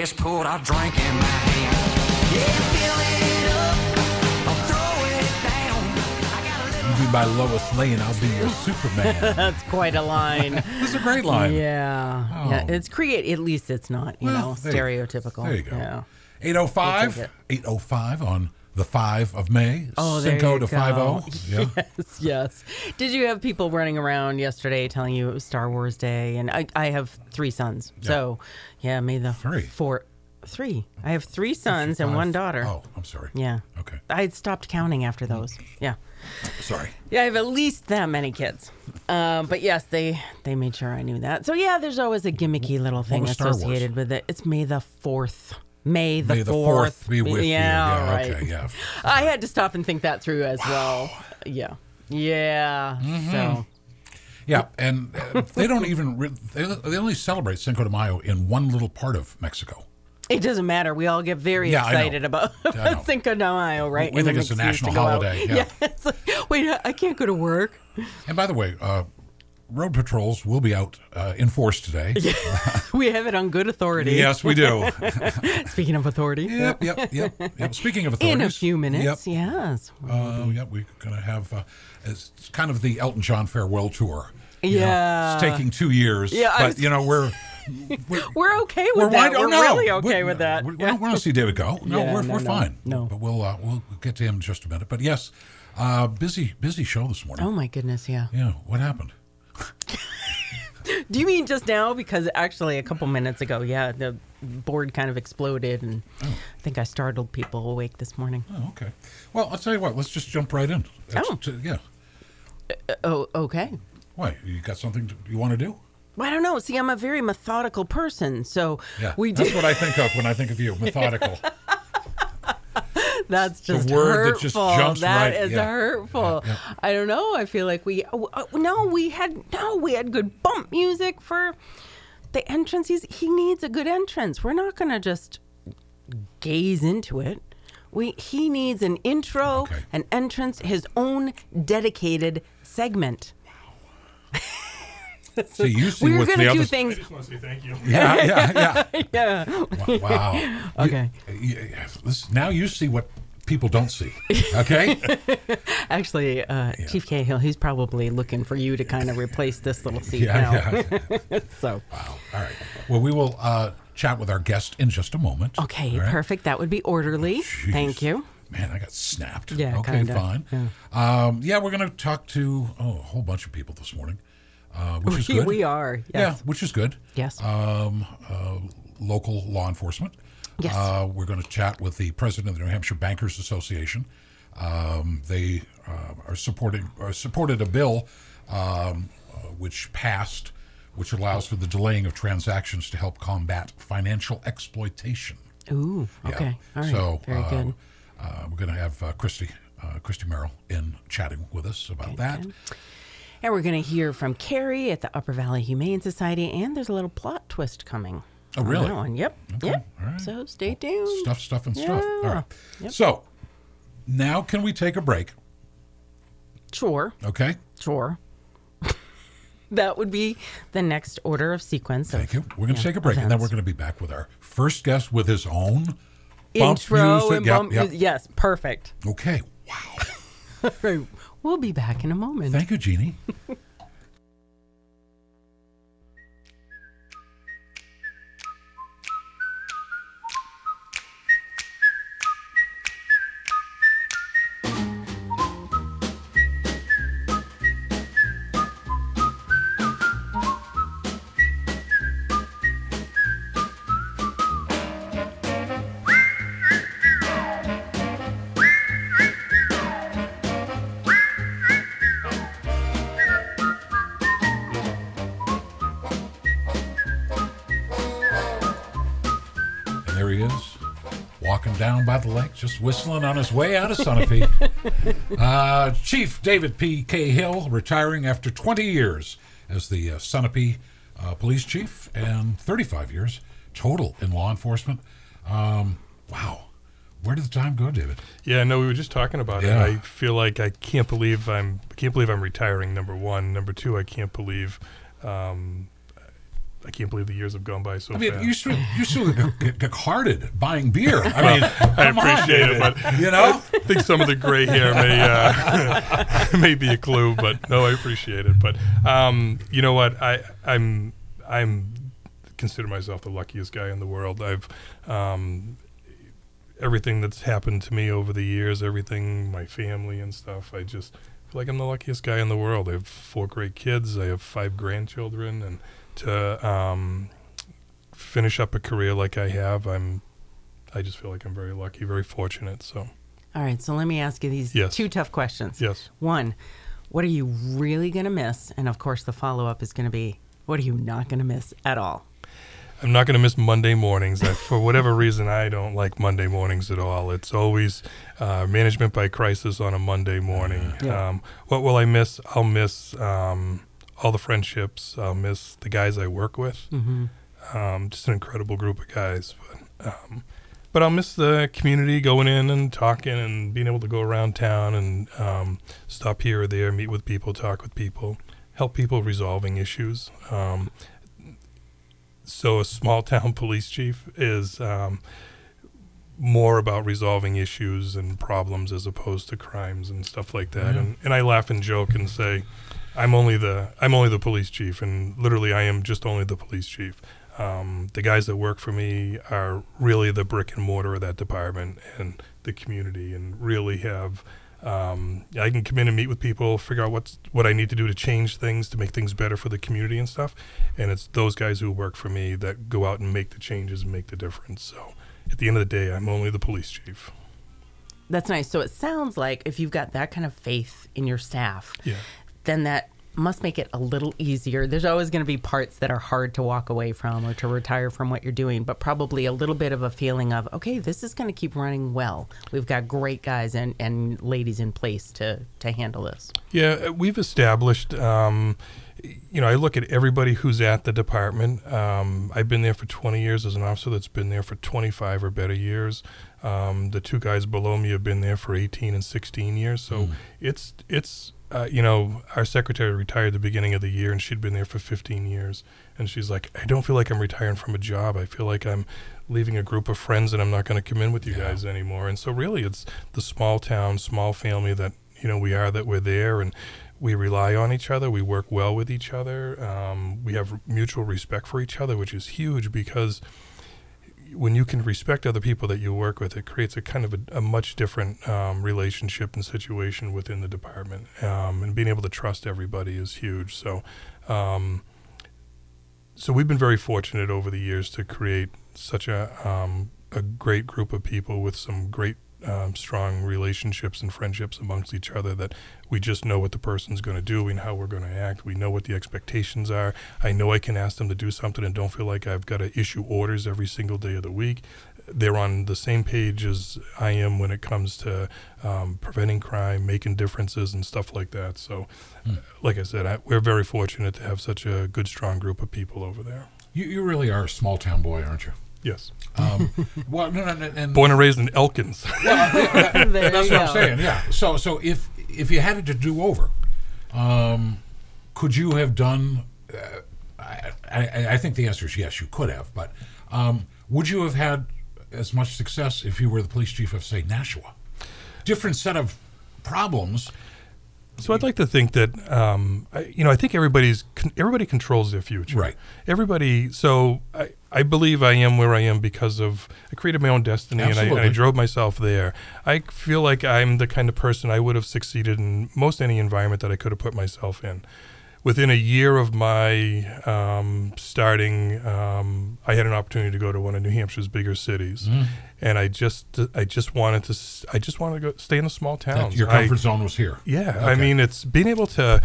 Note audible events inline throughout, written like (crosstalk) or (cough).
do is put a drink in my hand. Yeah, fill it up, or throw it down. I got a little You be my Lois Lane, I'll be your (laughs) Superman. That's quite a line. (laughs) this is a great line. yeah. Oh. Yeah. Oh. It's create. At least it's not, you Well, know, there stereotypical. There you go. Yeah. 805, We'll 805 on the 5 of May. Oh, there Cinco you to go. 50. (laughs) Yeah. Yes, yes. Did you have people running around yesterday telling you it was Star Wars Day? And I, I have three sons, so yeah, may the Three? four, three. I have three sons and one daughter. Oh, I'm sorry. Yeah. Okay. I had stopped counting after those. Yeah. Sorry. Yeah, I have at least that many kids. Um, but yes, they they made sure I knew that. So yeah, there's always a gimmicky little thing was Star Wars? associated with it. It's May the fourth. May the May the fourth. 4th be with you. yeah, Yeah, right. okay, yeah. I had to stop and think that through as well. Yeah. Yeah. Mm-hmm. So Yeah, and uh, they don't even, re- they, they only celebrate Cinco de Mayo in one little part of Mexico. it doesn't matter. We all get very Yeah, I know. excited about I know. (laughs) Cinco de Mayo, right? We And think an it's a excuse national go out. holiday, (laughs) yeah. it's like, wait, I can't go to work. And by the way, uh, road patrols will be out uh, in force today. (laughs) We have it on good authority. Yes, we do. Speaking of authority. yep, yep, yep, yep. Speaking of In a few minutes, Yep. yes. Uh, yep, we're going to have, uh, it's kind of the Elton John farewell tour. You know, Yeah. it's taking two years. Yeah, but, was- you know, we're. we're (laughs) We're okay with that. wind- We're oh, no. really okay We're- with that. We, Yeah. don't want to see David go. No, Yeah, we're, no, we're no, fine. no. But we'll uh, we'll get to him in just a minute. But yes, uh, busy busy show this morning. Oh my goodness, yeah. Yeah, what happened? (laughs) Do you mean just now? Because actually, a couple minutes ago, yeah, the board kind of exploded, and I think I startled people awake this morning. Oh, okay. Well, I'll tell you what. Let's just jump right in. It's- Oh. to- yeah. Oh, okay. Why? You got something to, you want to do? I don't know. See, I'm a very methodical person, so Yeah. we That's what I think of when I think of you. (laughs) Methodical. That's just word that hurtful. just jumps That right- is yeah. hurtful. Yeah, I don't know. I feel like we oh, oh, no, we had no, we had good bump music for the entrance. He's, he needs a good entrance. We're not going to just gaze into it. We he needs an intro, Okay. an entrance, his own dedicated segment. (laughs) See, you see We're going to do other. things. just want to say thank you. Yeah, yeah, yeah. (laughs) Yeah. Wow. wow. (laughs) Okay. You- you- this- now you see what people don't see. Okay. Actually, uh, Chief Cahill, he's probably looking for you to kind of replace this little seat yeah, now. yeah. So. Wow. All right. Well, we will uh, chat with our guest in just a moment. Okay, All right? perfect. That would be orderly. Jeez. Thank you. Man, I got snapped. Yeah, Okay, kinda. fine. Yeah. Um, yeah, we're going to talk to oh, a whole bunch of people this morning, uh, which is good. we are. Yeah, Yes. which is good. Yes. Um, uh, local law enforcement. Yes. Uh, we're going to chat with the president of the New Hampshire Bankers Association. Um, they uh, are supporting or supported a bill um, uh, which passed, which allows for the delaying of transactions to help combat financial exploitation. Ooh. Yeah. Okay. All right. So Very uh, good. Uh, we're going to have uh, Christy, uh, Christy Merrill in chatting with us about that. And we're going to hear from Carrie at the Upper Valley Humane Society, and there's a little plot twist coming. Oh, on really? that one. Yep. Okay, Yep. all right. So stay tuned. Stuff, stuff, and stuff. All Yeah. right. Yep. So now can we take a break? Sure. Okay. Sure. (laughs) that would be the next order of sequence. Thank of, you. We're going to yeah, take a break, and then we're going to be back with our first guest with his own bump intro and Yep, bump. yep. Yes. Perfect. Okay. Wow. Right. (laughs) We'll be back in a moment. Thank you, Jeannie. (laughs) just whistling on his way out of Sunapee. (laughs) uh, Chief David P. K. Hill, retiring after 20 years as the uh, Sunapee uh, police chief and 35 years total in law enforcement. Um, wow. Where did the time go, David? Yeah, no, we were just talking about Yeah. it. I feel like I can't believe I'm I can't believe I'm retiring. Number one, number two, I can't believe um, I can't believe the years have gone by so I mean, fast. you should you still get, carded buying beer. I mean, (laughs) I come on, appreciate it, but you know, I think some of the gray hair may uh, (laughs) may be a clue, but no, I appreciate it. But um, you know what? I I'm I'm consider myself the luckiest guy in the world. I've um, everything that's happened to me over the years, everything, my family and stuff. I just feel like I'm the luckiest guy in the world. I have four great kids. I have five grandchildren, and to um, finish up a career like I have, I'm I just feel like I'm very lucky, very fortunate. So. All right, so let me ask you these Yes. two tough questions. Yes. One, what are you really going to miss? And of course, the follow up is going to be, what are you not going to miss at all? I'm not going to miss Monday mornings. I, for whatever reason, I don't like Monday mornings at all. It's always uh, management by crisis on a Monday morning. Yeah. Um, what will I miss? I'll miss um, all the friendships. I'll miss the guys I work with. Mm-hmm. Um, just an incredible group of guys. But, um, but I'll miss the community going in and talking and being able to go around town and um, stop here or there, meet with people, talk with people, help people resolving issues. Um, so a small (laughs) town police chief is um, more about resolving issues and problems as opposed to crimes and stuff like that. Yeah. And, and I laugh and joke and say, I'm only the I'm only the police chief, and literally I am just only the police chief. Um, the guys that work for me are really the brick and mortar of that department and the community, and really have. Um, I can come in and meet with people, figure out what's what I need to do to change things to make things better for the community and stuff. And it's those guys who work for me that go out and make the changes and make the difference. So at the end of the day, I'm only the police chief. That's nice. So it sounds like if you've got that kind of faith in your staff, Yeah. Then that must make it a little easier. There's always going to be parts that are hard to walk away from or to retire from what you're doing, but probably a little bit of a feeling of, okay, this is going to keep running well. We've got great guys and, and ladies in place to, to handle this. Yeah, uh, we've established. Um, you know, I look at everybody who's at the department. Um, I've been there for 20 years as an officer. That's been there for 25 or better years. Um, the two guys below me have been there for 18 and 16 years. So it's it's uh, you know, our secretary retired the beginning of the year, and she'd been there for 15 years. And she's like, I don't feel like I'm retiring from a job. I feel like I'm leaving a group of friends, and I'm not going to come in with you Yeah. guys anymore. And so, really, it's the small town, small family that you know we are that we're there, and we rely on each other. We work well with each other. Um, we have mutual respect for each other, which is huge because when you can respect other people that you work with, it creates a kind of a, a much different um, relationship and situation within the department. Um, and being able to trust everybody is huge. So, um, so we've been very fortunate over the years to create such a um, a great group of people with some great um, strong relationships and friendships amongst each other that we just know what the person's going to do and how we're going to act. We know what the expectations are. I know I can ask them to do something and don't feel like I've got to issue orders every single day of the week. They're on the same page as I am when it comes to um, preventing crime, making differences, and stuff like that. So, uh, like I said, I, we're very fortunate to have such a good, strong group of people over there. you, you really are a small town boy, aren't you? Yes. Um, (laughs) well, no, no, no, and Born and raised in Elkins. (laughs) There That's you what I'm saying. Yeah. So so if if you had it to do over, um, could you have done? Uh, I, I I think the answer is yes. You could have, but um, would you have had as much success if you were the police chief of say Nashua? Different set of problems. So I'd like to think that um, I, you know I think everybody's everybody controls their future. Right. Everybody. So I, I believe I am where I am because of I created my own destiny and I, and I drove myself there. I feel like I'm the kind of person I would have succeeded in most any environment that I could have put myself in. Within a year of my um, starting, um, I had an opportunity to go to one of New Hampshire's bigger cities, Mm-hmm. and I just I just wanted to I just wanted to go stay in the small That towns. your I- comfort zone was here. yeah, I mean, it's being able to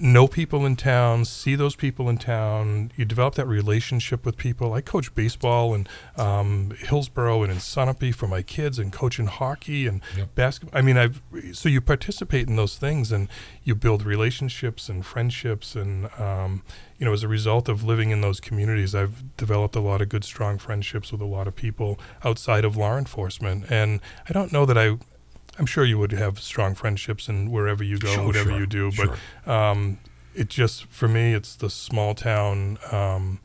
know people in town, see those people in town. You develop that relationship with people. I coach baseball in um, Hillsborough and in Sunapee for my kids, and coaching hockey and Yep. basketball. I mean, I've so you participate in those things, and you build relationships and friendships, and um, you know, as a result of living in those communities, I've developed a lot of good, strong friendships with a lot of people outside of law enforcement. And I don't know that I I'm sure you would have strong friendships and wherever you go, Sure, whatever sure, you do. sure. But um, it just for me, it's the small town um,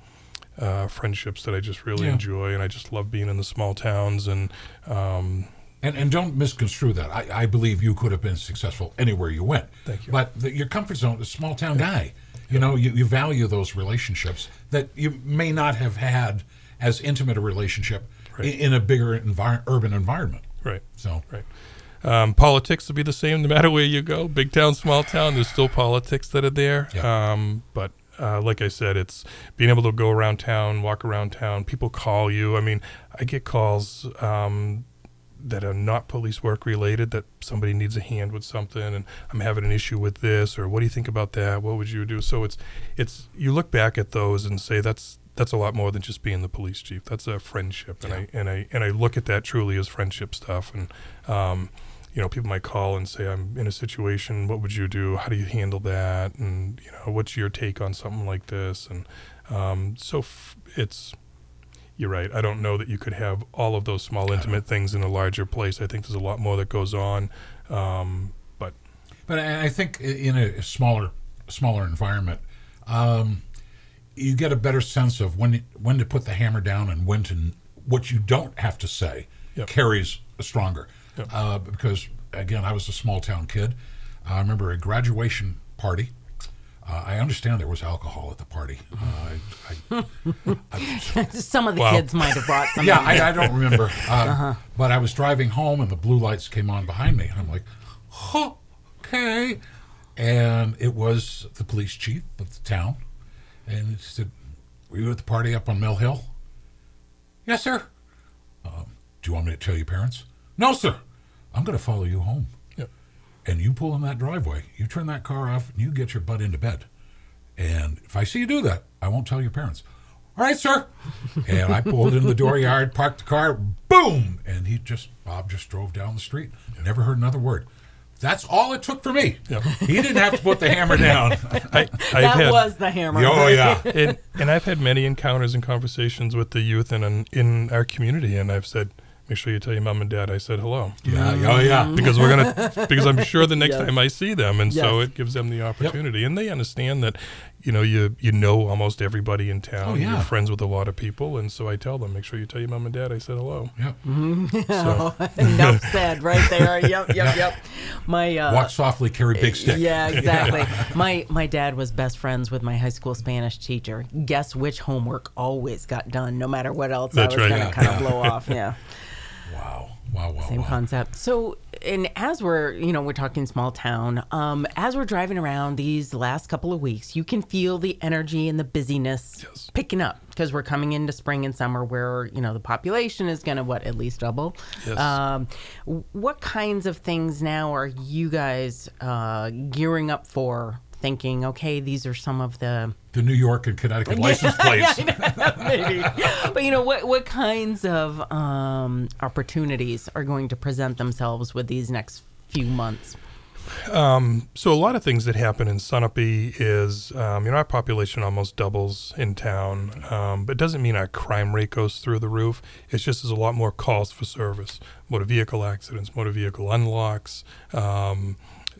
uh, friendships that I just really Yeah. enjoy, and I just love being in the small towns and. Um, And, and don't misconstrue that. I, I believe you could have been successful anywhere you went. Thank you. But the, your comfort zone, a small town guy, you know, you, you value those relationships that you may not have had as intimate a relationship Right. in, a bigger envir- urban environment. right. So, Right. Um, politics will be the same no matter where you go. Big town, small town, there's still politics that are there. Um, but uh, like I said, it's being able to go around town, walk around town. People call you. I mean, I get calls um, that are not police work related that somebody needs a hand with something and I'm having an issue with this or what do you think about that? What would you do? So it's it's you look back at those and say that's that's a lot more than just being the police chief. That's a friendship and I and I and I look at that truly as friendship stuff and um, you know, people might call and say, I'm in a situation. What would you do? How do you handle that? And, you know, what's your take on something like this? And um, so f- it's, you're right. I don't know that you could have all of those small, intimate things in a larger place. I think there's a lot more that goes on. Um, but but I, think in a smaller smaller environment, um, you get a better sense of when when to put the hammer down and when to what you don't have to say Yep. carries stronger. Yep. Uh, because again, I was a small town kid. I remember a graduation party. Uh, I understand there was alcohol at the party. Uh, I, I, (laughs) Some of the Wow. kids might have brought some. (laughs) yeah, I, I don't remember. (laughs) Uh, But I was driving home and the blue lights came on behind me. And I'm like, "Huh, okay. And it was the police chief of the town. And he said, Were you at the party up on Mill Hill? Yes, sir. Um, do you want me to tell your parents? No, sir. I'm going to follow you home. Yep. And you pull in that driveway, you turn that car off, and you get your butt into bed. And if I see you do that, I won't tell your parents. All right, sir. (laughs) And I pulled into the dooryard, parked the car, boom, and he just Bob just drove down the street. Never heard another word. That's all it took for me. Yep. He didn't have to put the hammer down. (laughs) I, I've that had, was the hammer. oh yeah. and, and I've had many encounters and conversations with the youth in, in, in our community. And I've said, make sure you tell your mom and dad I said hello. Yeah, oh yeah. because we're gonna (laughs) because I'm sure the next Yes. time I see them, and so it gives them the opportunity, and they understand that, you know, you you know almost everybody in town, Oh, yeah. you're friends with a lot of people, and so I tell them, make sure you tell your mom and dad I said hello. Yeah. So (laughs) Enough said right there. (laughs) Yep, yep, yep. My uh, Walk softly, carry big stick. Yeah, exactly. my my dad was best friends with my high school Spanish teacher. Guess which homework always got done, no matter what else That's I was right. going to kind of blow off. Yeah, Wow. Wow. Wow. same wow. concept. So, and as we're you know we're talking small town, um, as we're driving around these last couple of weeks, you can feel the energy and the busyness Yes. picking up because we're coming into spring and summer where you know the population is going to what at least double. Yes. Um, what kinds of things now are you guys uh, gearing up for? Thinking, okay, these are some of the The New York and Connecticut license (laughs) plates. maybe, but you know what? What kinds of um, opportunities are going to present themselves with these next few months? So a lot of things that happen in Sunapee is, um, you know, our population almost doubles in town, um, but it doesn't mean our crime rate goes through the roof. It's just there's a lot more calls for service, motor vehicle accidents, motor vehicle unlocks.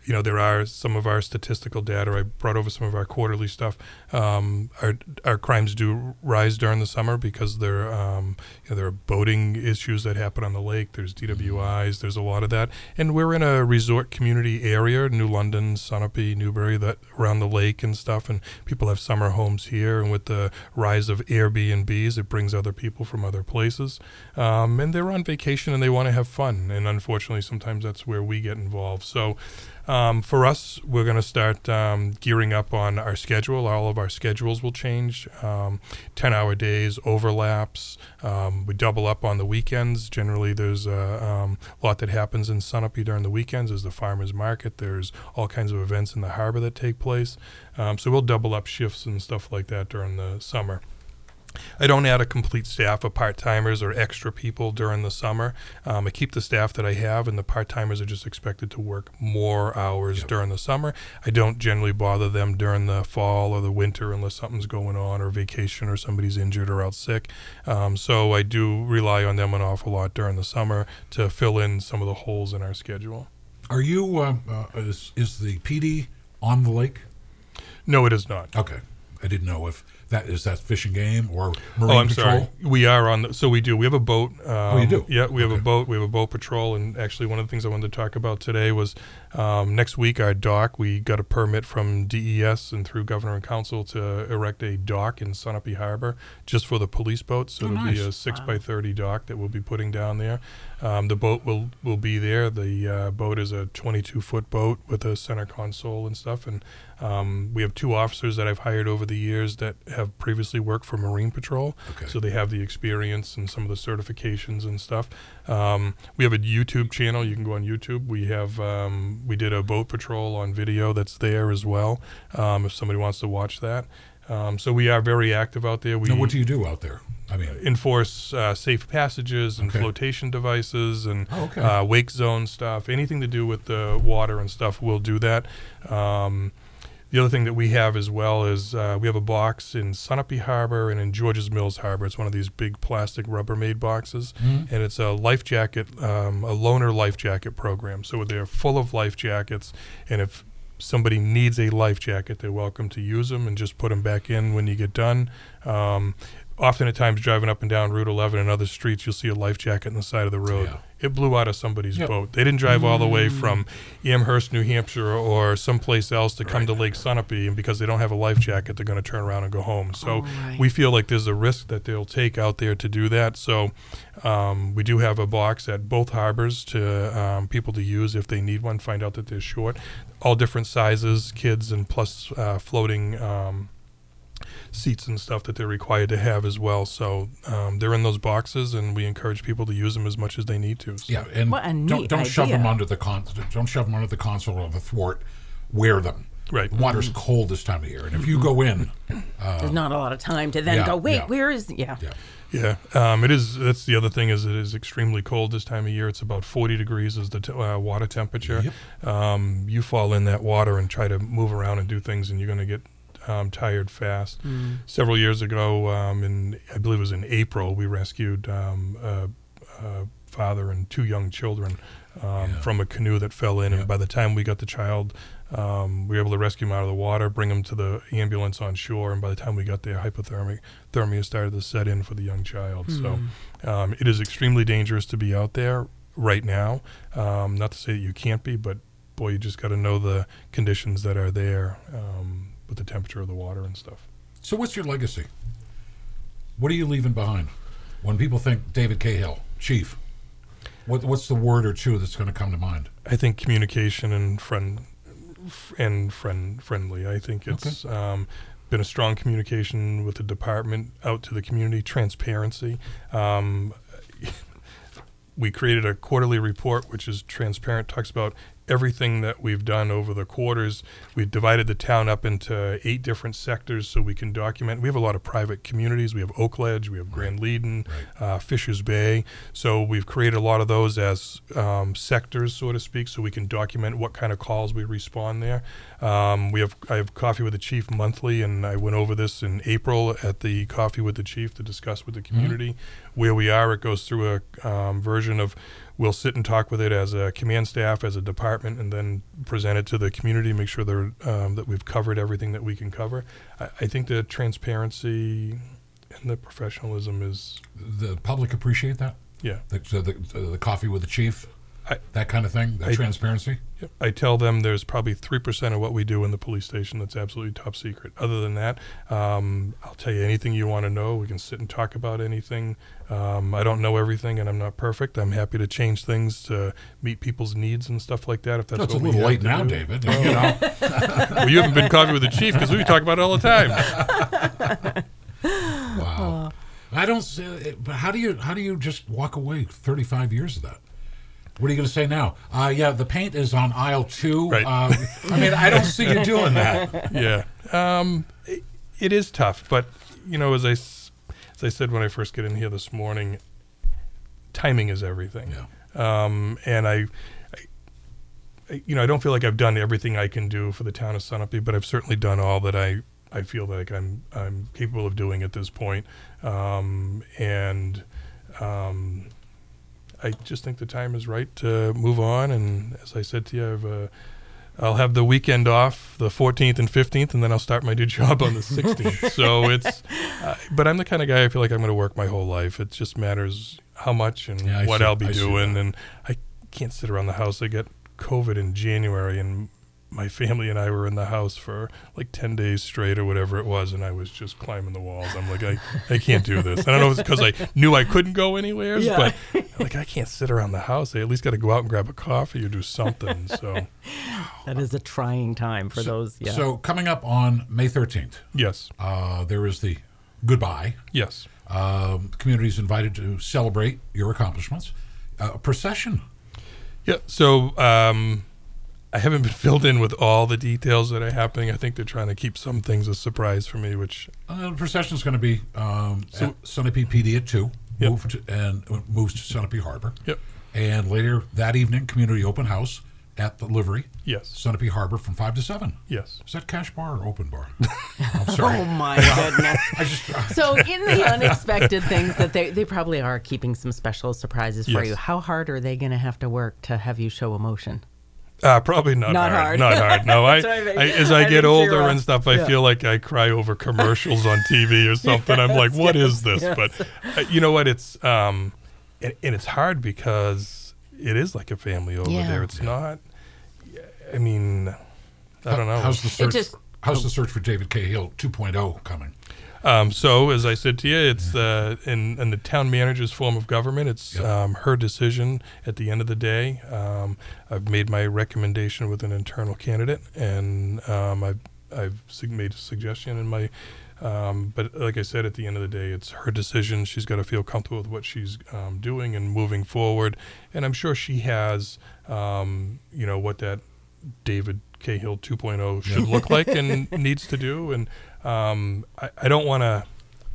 You know, there are some of our statistical data. I brought over some of our quarterly stuff. Um, our our crimes do rise during the summer because there um, you know, there are boating issues that happen on the lake. There's DWIs. There's a lot of that, and we're in a resort community area, New London, Sunapee, Newbury, that around the lake and stuff. And people have summer homes here, and with the rise of Airbnbs, it brings other people from other places, um, and they're on vacation and they want to have fun. And unfortunately, sometimes that's where we get involved. So. Um, for us, we're going to start um, gearing up on our schedule. All of our schedules will change. Um, 10 hour days, overlaps. Um, we double up on the weekends. Generally, there's a um, lot that happens in Sunapee during the weekends. There's the farmer's market. There's all kinds of events in the harbor that take place. Um, so we'll double up shifts and stuff like that during the summer. I don't add a complete staff of part timers or extra people during the summer. Um, I keep the staff that I have, and the part timers are just expected to work more hours during the summer. I don't generally bother them during the fall or the winter unless something's going on or vacation or somebody's injured or out sick. Um, so I do rely on them an awful lot during the summer to fill in some of the holes in our schedule. Are you? Uh, uh, is is the PD on the lake? No, it is not. Okay. I didn't know if that is that fishing game or marine Oh, I'm patrol. sorry. We are on the. So we do. We have a boat. Um, Oh, you do? Yeah, we have Okay. a boat. We have a boat patrol. And actually, one of the things I wanted to talk about today was um, next week our dock. We got a permit from DES and through Governor and Council to erect a dock in Sunapee Harbor just for the police boats. So Oh, it'll be a six by thirty dock that we'll be putting down there. Um, the boat will will be there. The uh, boat is a 22 foot boat with a center console and stuff. And um, we have two officers that I've hired over the years that have previously worked for Marine Patrol, Okay. so they have the experience and some of the certifications and stuff. Um, we have a YouTube channel. You can go on YouTube. We have um, we did a boat patrol on video that's there as well. Um, if somebody wants to watch that, um, so we are very active out there. We Now, what do you do out there? I mean, enforce uh, safe passages and Okay. flotation devices and Oh, okay. uh, wake zone stuff. Anything to do with the water and stuff, we'll do that. Um, the other thing that we have as well is uh, we have a box in Sunapee Harbor and in George's Mills Harbor. It's one of these big plastic Rubbermaid boxes, Mhm. and it's a life jacket, um, a loaner life jacket program. So they're full of life jackets, and if somebody needs a life jacket, they're welcome to use them and just put them back in when you get done. Um, often at times driving up and down Route 11 and other streets, you'll see a life jacket on the side of the road. Yeah. It blew out of somebody's Yep. boat. They didn't drive all the way from Amherst, New Hampshire, or someplace else to come Right. to Lake Sunapee, and because they don't have a life jacket, they're going to turn around and go home. So Oh, right. we feel like there's a risk that they'll take out there to do that. So um, we do have a box at both harbors to um, people to use if they need one. Find out that they're short, all different sizes, kids, and plus uh, floating. Um, seats and stuff that they're required to have as well. So um, they're in those boxes, and we encourage people to use them as much as they need to. So. yeah, and What a don't don't shove them under the con- don't shove them under the console or the thwart. Wear them. Right. The water's cold this time of year, and if you go in, There's not a lot of time to then yeah, go, wait, yeah. where is, yeah. yeah, Yeah, um, it is. That's the other thing is it is extremely cold this time of year. It's about 40 degrees is the t- uh, water temperature. Um, you fall in that water and try to move around and do things, and you're going to get um, tired fast. Several years ago, um, in I believe it was in April, we rescued um, a, a father and two young children um, Yeah. from a canoe that fell in, Yeah. and by the time we got the child. Um, we were able to rescue him out of the water, bring him to the ambulance on shore, and by the time we got there, hypothermia thermia started to set in for the young child. So um, it is extremely dangerous to be out there right now. Um, not to say that you can't be, but boy, you just got to know the conditions that are there um, with the temperature of the water and stuff. So, what's your legacy? What are you leaving behind? When people think David Cahill, Chief, what, what's the word or two that's going to come to mind? I think communication and friend and friend friendly. I think it's um, been a strong communication with the department out to the community. Transparency. Um, (laughs) we created a quarterly report which is transparent. Talks about everything that we've done over the quarters. We've divided the town up into eight different sectors so we can document. We have a lot of private communities. We have Oakledge, we have Granliden, uh, Fishers Bay. So we've created a lot of those as um, sectors, so to speak, so we can document what kind of calls we respond there. Um, we have I have coffee with the chief monthly, and I went over this in April at the coffee with the chief to discuss with the community where we are. It goes through a um, version of we'll sit and talk with it as a command staff, as a department, and then present it to the community. Make sure they're, um, that we've covered everything that we can cover. I, I think the transparency and the professionalism is The public appreciate that? yeah. The, so the, the, the coffee with the chief? I- that kind of thing? That I- transparency? Yep. I tell them there's probably three percent of what we do in the police station that's absolutely top secret. Other than that, um, I'll tell you anything you want to know. We can sit and talk about anything. Um, I don't know everything, and I'm not perfect. I'm happy to change things to meet people's needs and stuff like that. If that's No, it's a what we little late to now, do. David. You know, (laughs) well, you haven't been coffee with the chief because we talk about it all the time. (laughs) wow. I don't. see But how do you how do you just walk away? Thirty five years of that. What are you going to say now? Uh, yeah, the paint is on aisle two. Right. Uh, I mean, I don't see you doing that. (laughs) yeah, um, it, it is tough, but you know, as I as I said when I first get in here this morning, timing is everything. Yeah. Um, and I, I, I, you know, I don't feel like I've done everything I can do for the town of Sunapee, but I've certainly done all that I I feel like I'm I'm capable of doing at this point. Um, and um, I just think the time is right to move on. And as I said to you, I have a I'll have the weekend off, the 14th and 15th, and then I'll start my new (laughs) job on the 16th. so it's, uh, but I'm the kind of guy I feel like I'm going to work my whole life. It just matters how much and Yeah, what see- I'll be I doing, and I can't sit around the house. I got COVID in January, and my family and I were in the house for like 10 days straight or whatever it was, and I was just climbing the walls. I'm like, I, I can't do this. I don't know if it's because I knew I couldn't go anywhere, Yeah. but I'm like, I can't sit around the house. I at least got to go out and grab a coffee or do something. So, (laughs) That is a trying time for those. Yeah. So coming up on May 13th, yes, uh, there is the goodbye. yes. Um, the community is invited to celebrate your accomplishments. Uh, a procession. Yeah. So um, I haven't been filled in with all the details that are happening. I think they're trying to keep some things a surprise for me, which Uh, the procession is going to be um, So- at Sunapee PD at two, Yep. moved to, and uh, moves to Sunapee Harbor. Yep. And later that evening, community open house at the livery, yes, Sunapee Harbor, from five to seven. yes. Is that cash bar or open bar? (laughs) I'm sorry. Oh my goodness. (laughs) I just uh, So in the (laughs) unexpected things that they they probably are keeping some special surprises for Yes. you. How hard are they going to have to work to have you show emotion? Uh, probably not, Not hard. Not hard. No, (laughs) I, I I as I (laughs) I get older and stuff, I Yeah. feel like I cry over (laughs) commercials on TV or something. I'm like, what is this? But uh, you know what? It's um, and, and it's hard because it is like a family over Yeah. there. It's not. I mean, I don't know. How's the search? just- how's the search for David Cahill 2.0 coming? Um, so, as I said to you, it's uh, in, in the town manager's form of government. It's Yep. um, her decision at the end of the day. Um, I've made my recommendation with an internal candidate, and um, I've, I've made a suggestion in my. Um, but like I said, at the end of the day, it's her decision. She's got to feel comfortable with what she's um, doing and moving forward. And I'm sure she has, um, you know, what that David Cahill 2.0 should look like and (laughs) needs to do. And um, I, I don't want to,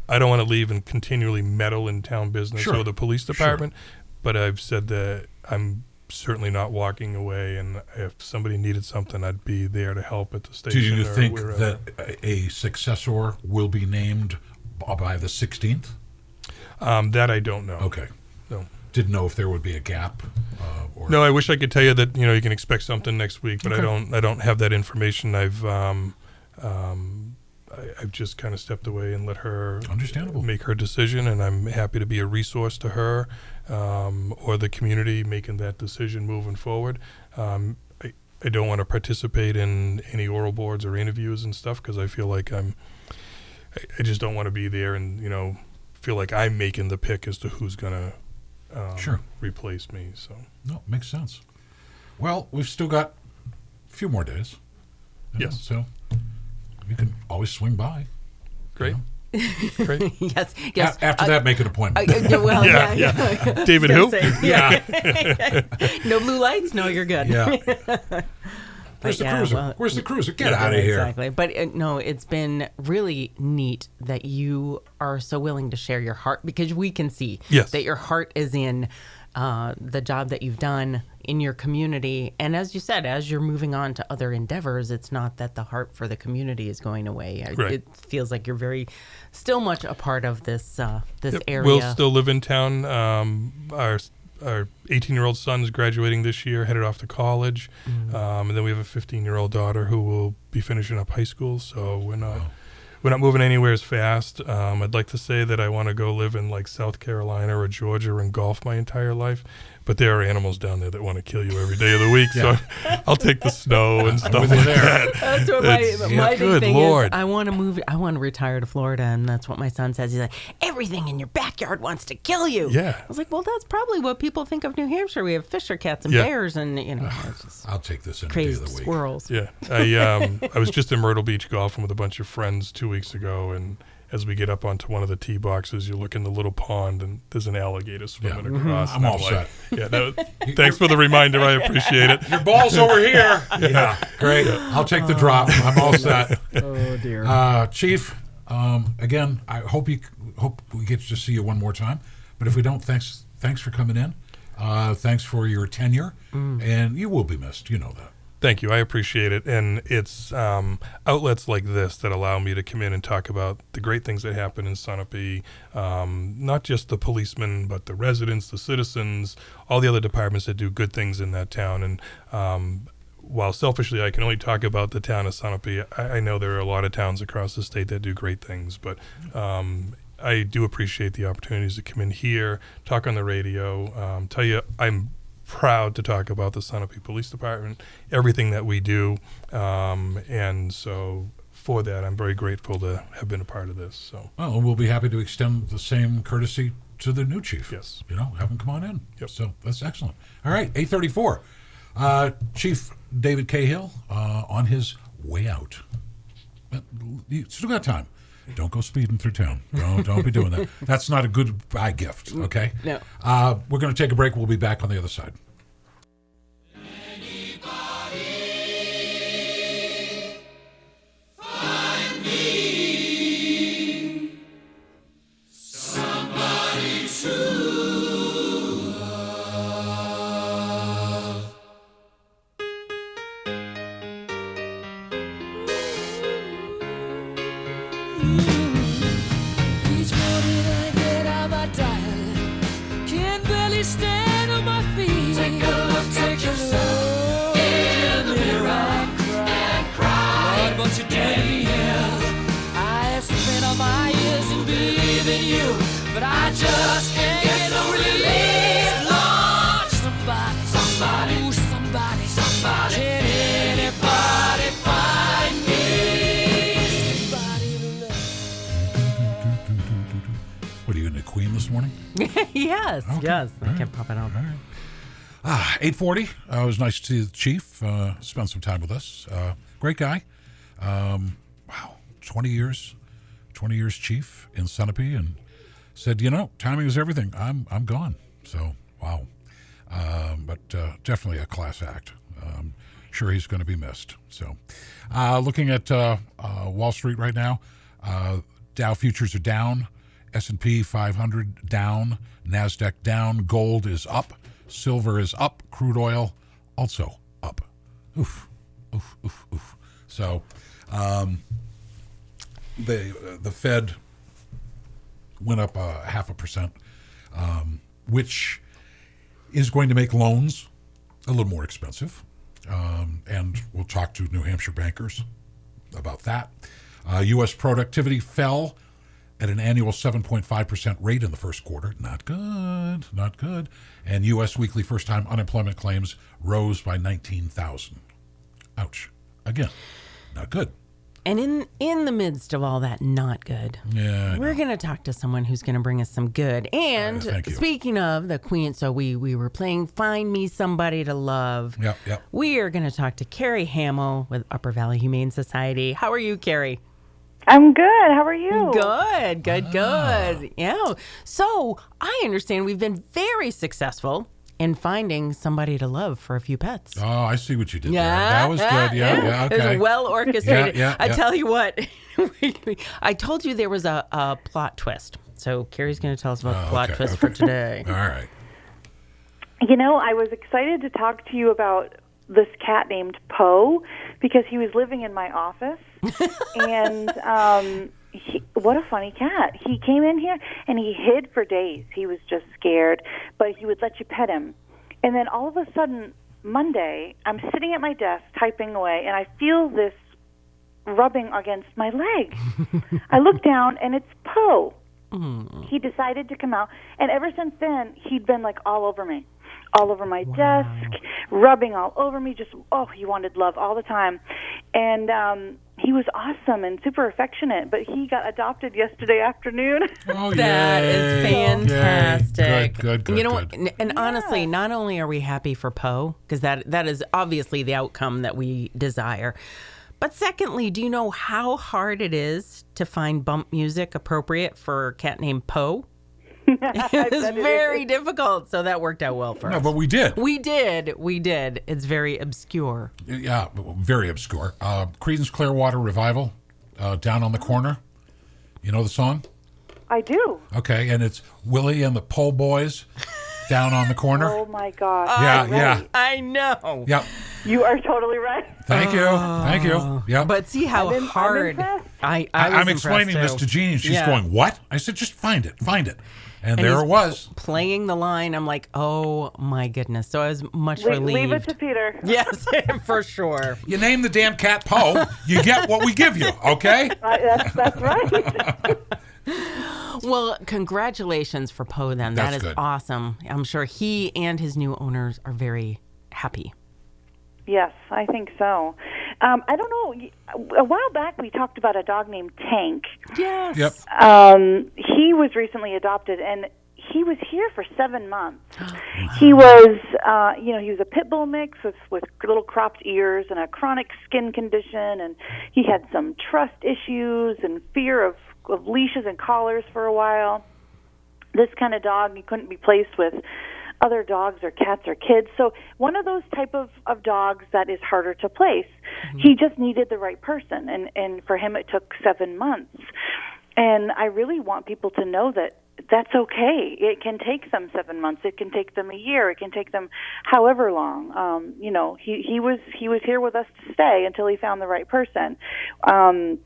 I don't want to leave and continually meddle in town business Sure. or the police department. But I've said that I'm certainly not walking away. And if somebody needed something, I'd be there to help at the station. Do you think wherever. that a- successor will be named by the 16th? Um, that I don't know. Okay. No. Didn't know if there would be a gap. Uh, or No, I wish I could tell you that you know you can expect something next week, but I don't. I don't have that information. I've um, um, I, I've just kind of stepped away and let her Understandable. make her decision, and I'm happy to be a resource to her um, or the community making that decision moving forward. Um, I, I don't want to participate in any oral boards or interviews and stuff because I feel like I'm. I, I just don't want to be there and you know feel like I'm making the pick as to who's gonna um, Sure. replace me. So. No, makes sense. Well, we've still got a few more days. Yes. so you can always swing by. Great. you Great. (laughs) yes. A- Yes. after Uh, that, make an appointment. uh, yeah, well, (laughs) Yeah, yeah, yeah. (laughs) yeah. David who? say, yeah. no blue lights. No, you're good. yeah. Where's the yeah, cruiser? well- Where's the cruiser? Get Yeah, out of here. Exactly. But uh, no, it's been really neat that you are so willing to share your heart because we can see Yes. that your heart is in uh, the job that you've done in your community. And as you said, as you're moving on to other endeavors, it's not that the heart for the community is going away. Right. It feels like you're very, still much a part of this uh, this Yep, area. We'll still live in town. Um, our our 18 year old son's graduating this year, headed off to college, Mm-hmm. um, and then we have a 15 year old daughter who will be finishing up high school. So we're not we're not moving anywhere as fast. Um, I'd like to say that I want to go live in like South Carolina or Georgia and golf my entire life, but there are animals down there that want to kill you every day of the week. So (laughs) I'll take the snow (laughs) and stuff like there. that. (laughs) That's what my, It's- my big good thing Lord. is. I want to move. I want to retire to Florida, and that's what my son says. He's like, everything in your backyard wants to kill you. Yeah. I was like, well, that's probably what people think of New Hampshire. We have fisher cats and Yeah. bears, and you know, (sighs) I'll take this any day of crazy the week. squirrels. Yeah, I um I was just in Myrtle Beach golfing with a bunch of friends two weeks ago, and as we get up onto one of the tee boxes, you look in the little pond, and there's an alligator swimming Yeah. across. I'm and all like, Yeah, that was- (laughs) thanks for the reminder. I appreciate it. Your ball's over here. (laughs) yeah, great. I'll take the drop. I'm all (laughs) set. Oh dear. Uh, Chief, um, again, I hope you hope we get to see you one more time. But if we don't, thanks thanks for coming in. Uh, thanks for your tenure, and you will be missed. You know that. Thank you. I appreciate it. And it's um, outlets like this that allow me to come in and talk about the great things that happen in Sunapee. Um, not just the policemen, but the residents, the citizens, all the other departments that do good things in that town. And um, while selfishly I can only talk about the town of Sunapee, I, I know there are a lot of towns across the state that do great things, but um, I do appreciate the opportunities to come in here, talk on the radio, um, tell you I'm proud to talk about the Sunapee Police Department, everything that we do, um, and so for that I'm very grateful to have been a part of this. So Well, we'll be happy to extend the same courtesy to the new chief. Yes. You know, have him come on in. Yep. So that's excellent. All right, 834. Uh, chief David Cahill uh, on his way out. You still got time. Don't go speeding through town. Don't, don't be doing that. That's not a good buy gift, okay? No. Uh, we're going to take a break. We'll be back on the other side. Okay. yes. I All can pop it out. All right. Ah, 840. Uh, it was nice to see the chief uh, spend some time with us. Uh, great guy. Um, wow, 20 years, 20 years chief in Sunapee, and said, you know, timing is everything. I'm I'm gone. So wow, um, but uh, definitely a class act. Um, sure, he's going to be missed. So, uh, looking at uh, uh, Wall Street right now, uh, Dow futures are down, S and P 500 down, Nasdaq down, gold is up, silver is up, crude oil also up. Oof, oof, oof, oof. So, um, the the Fed went up a half a percent, um, which is going to make loans a little more expensive. Um, and we'll talk to New Hampshire bankers about that. Uh, U.S. productivity fell at an annual 7.5% rate in the first quarter. Not good, not good. And U.S. weekly first time unemployment claims rose by 19,000. Ouch. Again, not good. And in in the midst of all that not good, Yeah. We're going to talk to someone who's going to bring us some good. And speaking of the Queen, so we we were playing "Find Me Somebody to Love." Yep, yep. We are going to talk to Carrie Hamill with Upper Valley Humane Society. How are you, Carrie? I'm good. How are you? Good, good, ah. good. Yeah. So I understand we've been very successful in finding somebody to love for a few pets. Oh, I see what you did there. That was good. Yeah, yeah, It was okay. well orchestrated. Yeah, yeah, I yeah. tell you what, (laughs) I told you there was a, a plot twist. So Carrie's going to tell us about the Oh, plot okay, twist okay. for today. (laughs) All right. You know, I was excited to talk to you about this cat named Poe because he was living in my office, and um, he, what a funny cat! He came in here and he hid for days. He was just scared, but he would let you pet him, and then all of a sudden, Monday, I'm sitting at my desk typing away, and I feel this rubbing against my leg. (laughs) I look down, and it's Poe. he decided to come out and ever since then he'd been like all over me all over my desk rubbing all over me just oh he wanted love all the time and um he was awesome and super affectionate but he got adopted yesterday afternoon (laughs) Oh, That is yay. fantastic. Good, good, good. You know good. And, and honestly, not only are we happy for Poe, because that that is obviously the outcome that we desire, but secondly, do you know how hard it is to find bump music appropriate for a cat named Poe? (laughs) (laughs) it's very difficult. So that worked out well for No, us. but we did. we did, we did. It's very obscure. Yeah, very obscure. Uh, Creedence Clearwater Revival, uh, Down on the Corner. You know the song? i do Okay, and it's Willy and the Poor Boys, Down on the Corner. (laughs) oh my gosh yeah, you're yeah. I know. Yep. You are totally right. Thank you. Thank you. Yeah. But see how I'm im- I'm hard. I, I I'm explaining impressed, this to too. Jeannie, and she's Yeah. going, "What?" I said, "Just find it, find it," and, And there he's it was. playing the line. I'm like, oh my goodness. So I was much Le- relieved. leave it to Peter. (laughs) (laughs) yes, (laughs) for sure. You name the damn cat Poe, you get what we give you. Okay. Uh, that's, that's right. Well, congratulations for Poe. Then that That's good. awesome. I'm sure he and his new owners are very happy. Yes, I think so. Um, I don't know. A while back, we talked about a dog named Tank. Yes. Yep. Um, he was recently adopted, and he was here for seven months. (gasps) He was, uh, you know, he was a pit bull mix with with little cropped ears and a chronic skin condition, and he had some trust issues and fear of, of leashes and collars for a while. This kind of dog, he couldn't be placed with other dogs or cats or kids. So one of those type of, of dogs that is harder to place. He just needed the right person and, and for him it took seven months. And I really want people to know that that's okay. It can take them seven months. It can take them a year. It can take them however long. Um, you know, he, he was he was here with us to stay until he found the right person. Um,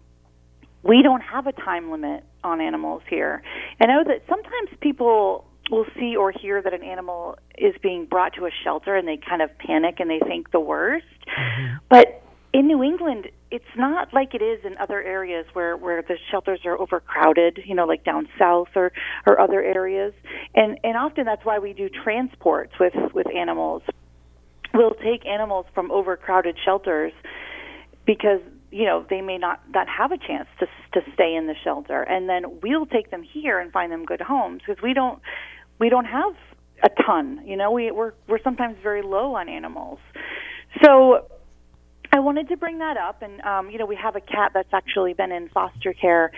we don't have a time limit on animals here. I know that sometimes people will see or hear that an animal is being brought to a shelter and they kind of panic and they think the worst. Mm-hmm. But in New England, it's not like it is in other areas where where the shelters are overcrowded, you know, like down south or or other areas. And and often that's why we do transports with with animals. We'll take animals from overcrowded shelters because you know they may not not have a chance to to stay in the shelter. And then we'll take them here and find them good homes because we don't we don't have a ton you know? We we're we're sometimes very low on animals. So I wanted to bring that up and um you know we have a cat that's actually been in foster care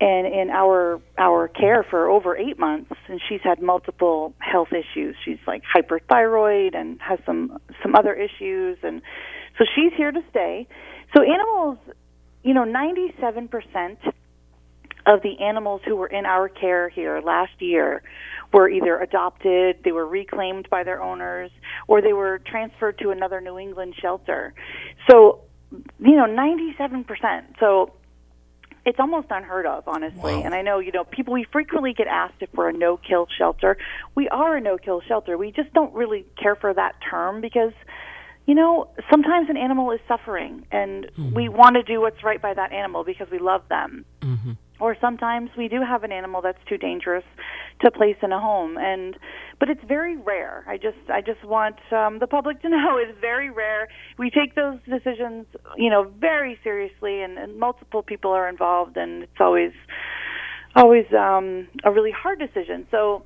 and in our our care for over 8 months and she's had multiple health issues. She's like hyperthyroid and has some some other issues and so she's here to stay so animals, you know, 97% of the animals who were in our care here last year were either adopted, they were reclaimed by their owners, or they were transferred to another New England shelter. So, you know, 97%. So it's almost unheard of, honestly. Wow. And I know, you know, people, we frequently get asked if we're a no kill shelter. We are a no kill shelter. We just don't really care for that term because you know, sometimes an animal is suffering and we want to do what's right by that animal because we love them. Mm-hmm. Or sometimes we do have an animal that's too dangerous to place in a home and but it's very rare. I just I just want um the public to (laughs) know it's very rare. We take those decisions, you know, very seriously and, and multiple people are involved and it's always always um a really hard decision. So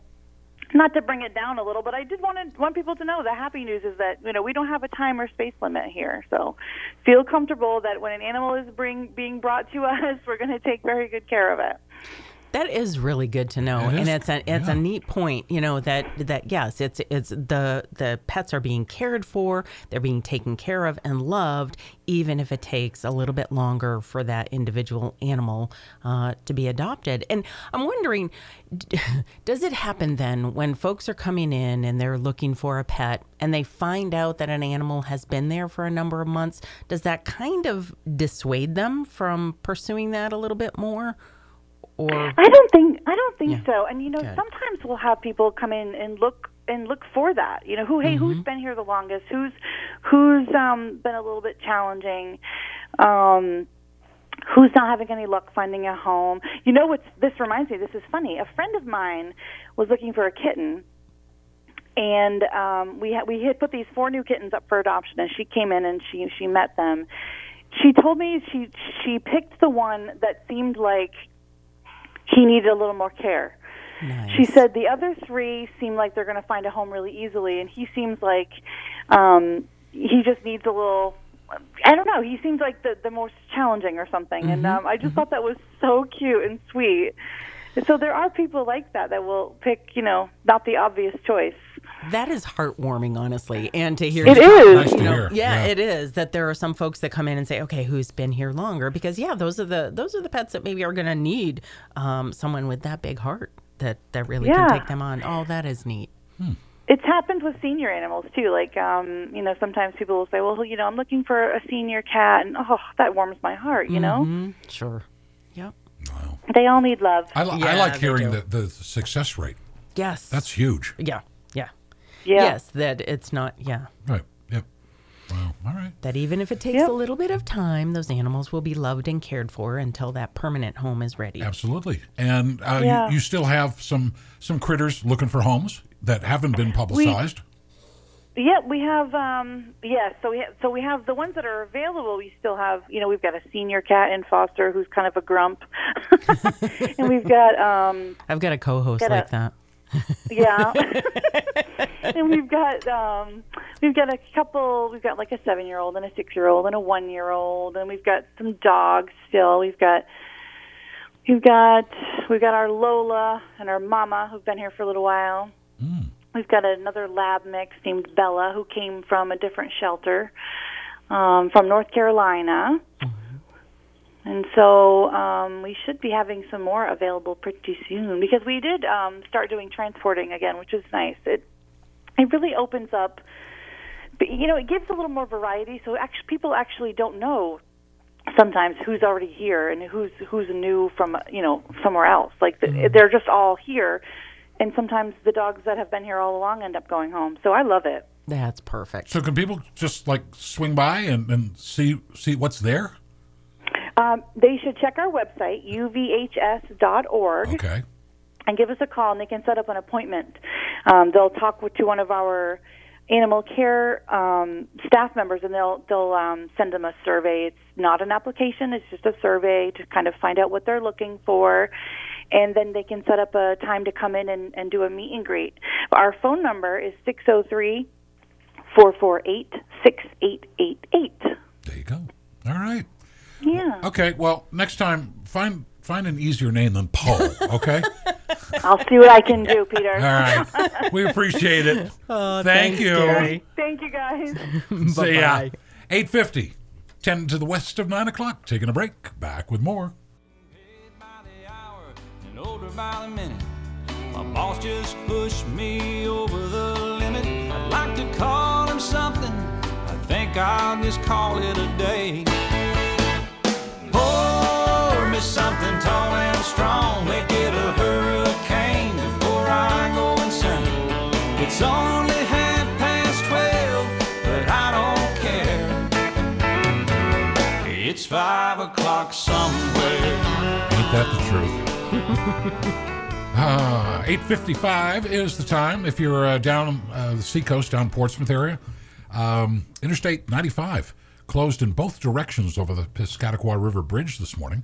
not to bring it down a little, but I did want to want people to know the happy news is that you know we don't have a time or space limit here. So feel comfortable that when an animal is bring, being brought to (laughs) us, we're going to take very good care of it. That is really good to know, and it's a it's Yeah. a neat point. You know that that yes, it's it's the the pets are being cared for, they're being taken care of and loved, even if it takes a little bit longer for that individual animal uh, to be adopted. And I'm wondering, (laughs) does it happen then when folks are coming in and they're looking for a pet and they find out that an animal has been there for a number of months? Does that kind of dissuade them from pursuing that a little bit more? Or I don't think I don't think Yeah. so. And you know, sometimes we'll have people come in and look and look for that. You know, who hey, who's been here the longest? Who's who's um been a little bit challenging? Um who's not having any luck finding a home. You know what's this reminds me, this is funny. A friend of mine was looking for a kitten and um we had we had put these four new kittens up for adoption and she came in and she she met them. She told me she she picked the one that seemed like he needed a little more care. Nice. She said the other three seem like they're going to find a home really easily, and he seems like um, he just needs a little. I don't know. He seems like the the most challenging or something, and um, I just thought that was so cute and sweet. And so there are people like that that will pick, you know, not the obvious choice. That is heartwarming, honestly, and to hear It you talk is. about, Nice to you know, hear. Yeah, Yeah. it is that there are some folks that come in and say, "Okay, who's been here longer?" Because yeah, those are the those are the pets that maybe are going to need um, someone with that big heart that that really Yeah. can take them on. Oh, that is neat. it's happened with senior animals too. Like, um, you know, sometimes people will say, "Well, you know, I'm looking for a senior cat," and oh, that warms my heart. You know, Mhm, Sure. Yep. they all need love. I, li- I like hearing the, the success rate. Yes. That's huge. yeah. Yeah. yeah. Yes, that it's not. Yeah. Right. Yep. Wow. All right. That even if it takes Yep. a little bit of time, those animals will be loved and cared for until that permanent home is ready. Absolutely. And uh, Yeah. you, you still have some some critters looking for homes that haven't been publicized. Yeah, we have. Um, yeah, so we ha- so we have the ones that are available. We still have. You know, we've got a senior cat in foster who's kind of a grump, (laughs) and we've got. Um, I've got a co-host Get a- like that. Yeah, (laughs) (laughs) and we've got um, we've got a couple. We've got like a seven-year-old and a six-year-old and a one-year-old, and we've got some dogs still. We've got. We've got we've got our Lola and our Mama who've been here for a little while. We've got another lab mix named Bella who came from a different shelter um, from North Carolina. And so um, we should be having some more available pretty soon because we did um, start doing transporting again, which is nice. It it really opens up. but, You know, it gives a little more variety. So actually, people actually don't know sometimes who's already here and who's who's new from you know somewhere else. Like the, they're just all here, and sometimes the dogs that have been here all along end up going home. So I love it. That's perfect. So can people just like swing by and, and see see what's there? Um, they should check our website uvhs.org Okay. and give us a call, and they can set up an appointment. Um, they'll talk with, to one of our animal care um, staff members, and they'll they'll um, send them a survey. It's not an application; it's just a survey to kind of find out what they're looking for, and then they can set up a time to come in and, and do a meet and greet. Our phone number is six zero three four four eight six eight eight eight. There you go. All right. Yeah, Okay. Well, next time find find an easier name than Paul. Okay. (laughs) I'll see what I can do, Peter. All right. We appreciate it. (laughs) Oh, Thank thanks, you. Gary. Thank you, guys. (laughs) See ya. Bye-bye. 850. 10 to the west of 9 o'clock. Taking a break. Back with more. by the hour and older by the minute. My boss just pushed me over the limit. I'd like to call him something. I think I'll just call it a day. Me something tall and strong. Make it a hurricane before I go insane. It's only half past twelve, but I don't care. It's five o'clock somewhere. Ain't that the truth? (laughs) Ah, 8.55 is the time if you're uh, down uh, the seacoast, down Portsmouth area. Um, Interstate 95 closed in both directions over the Piscataqua River Bridge this morning.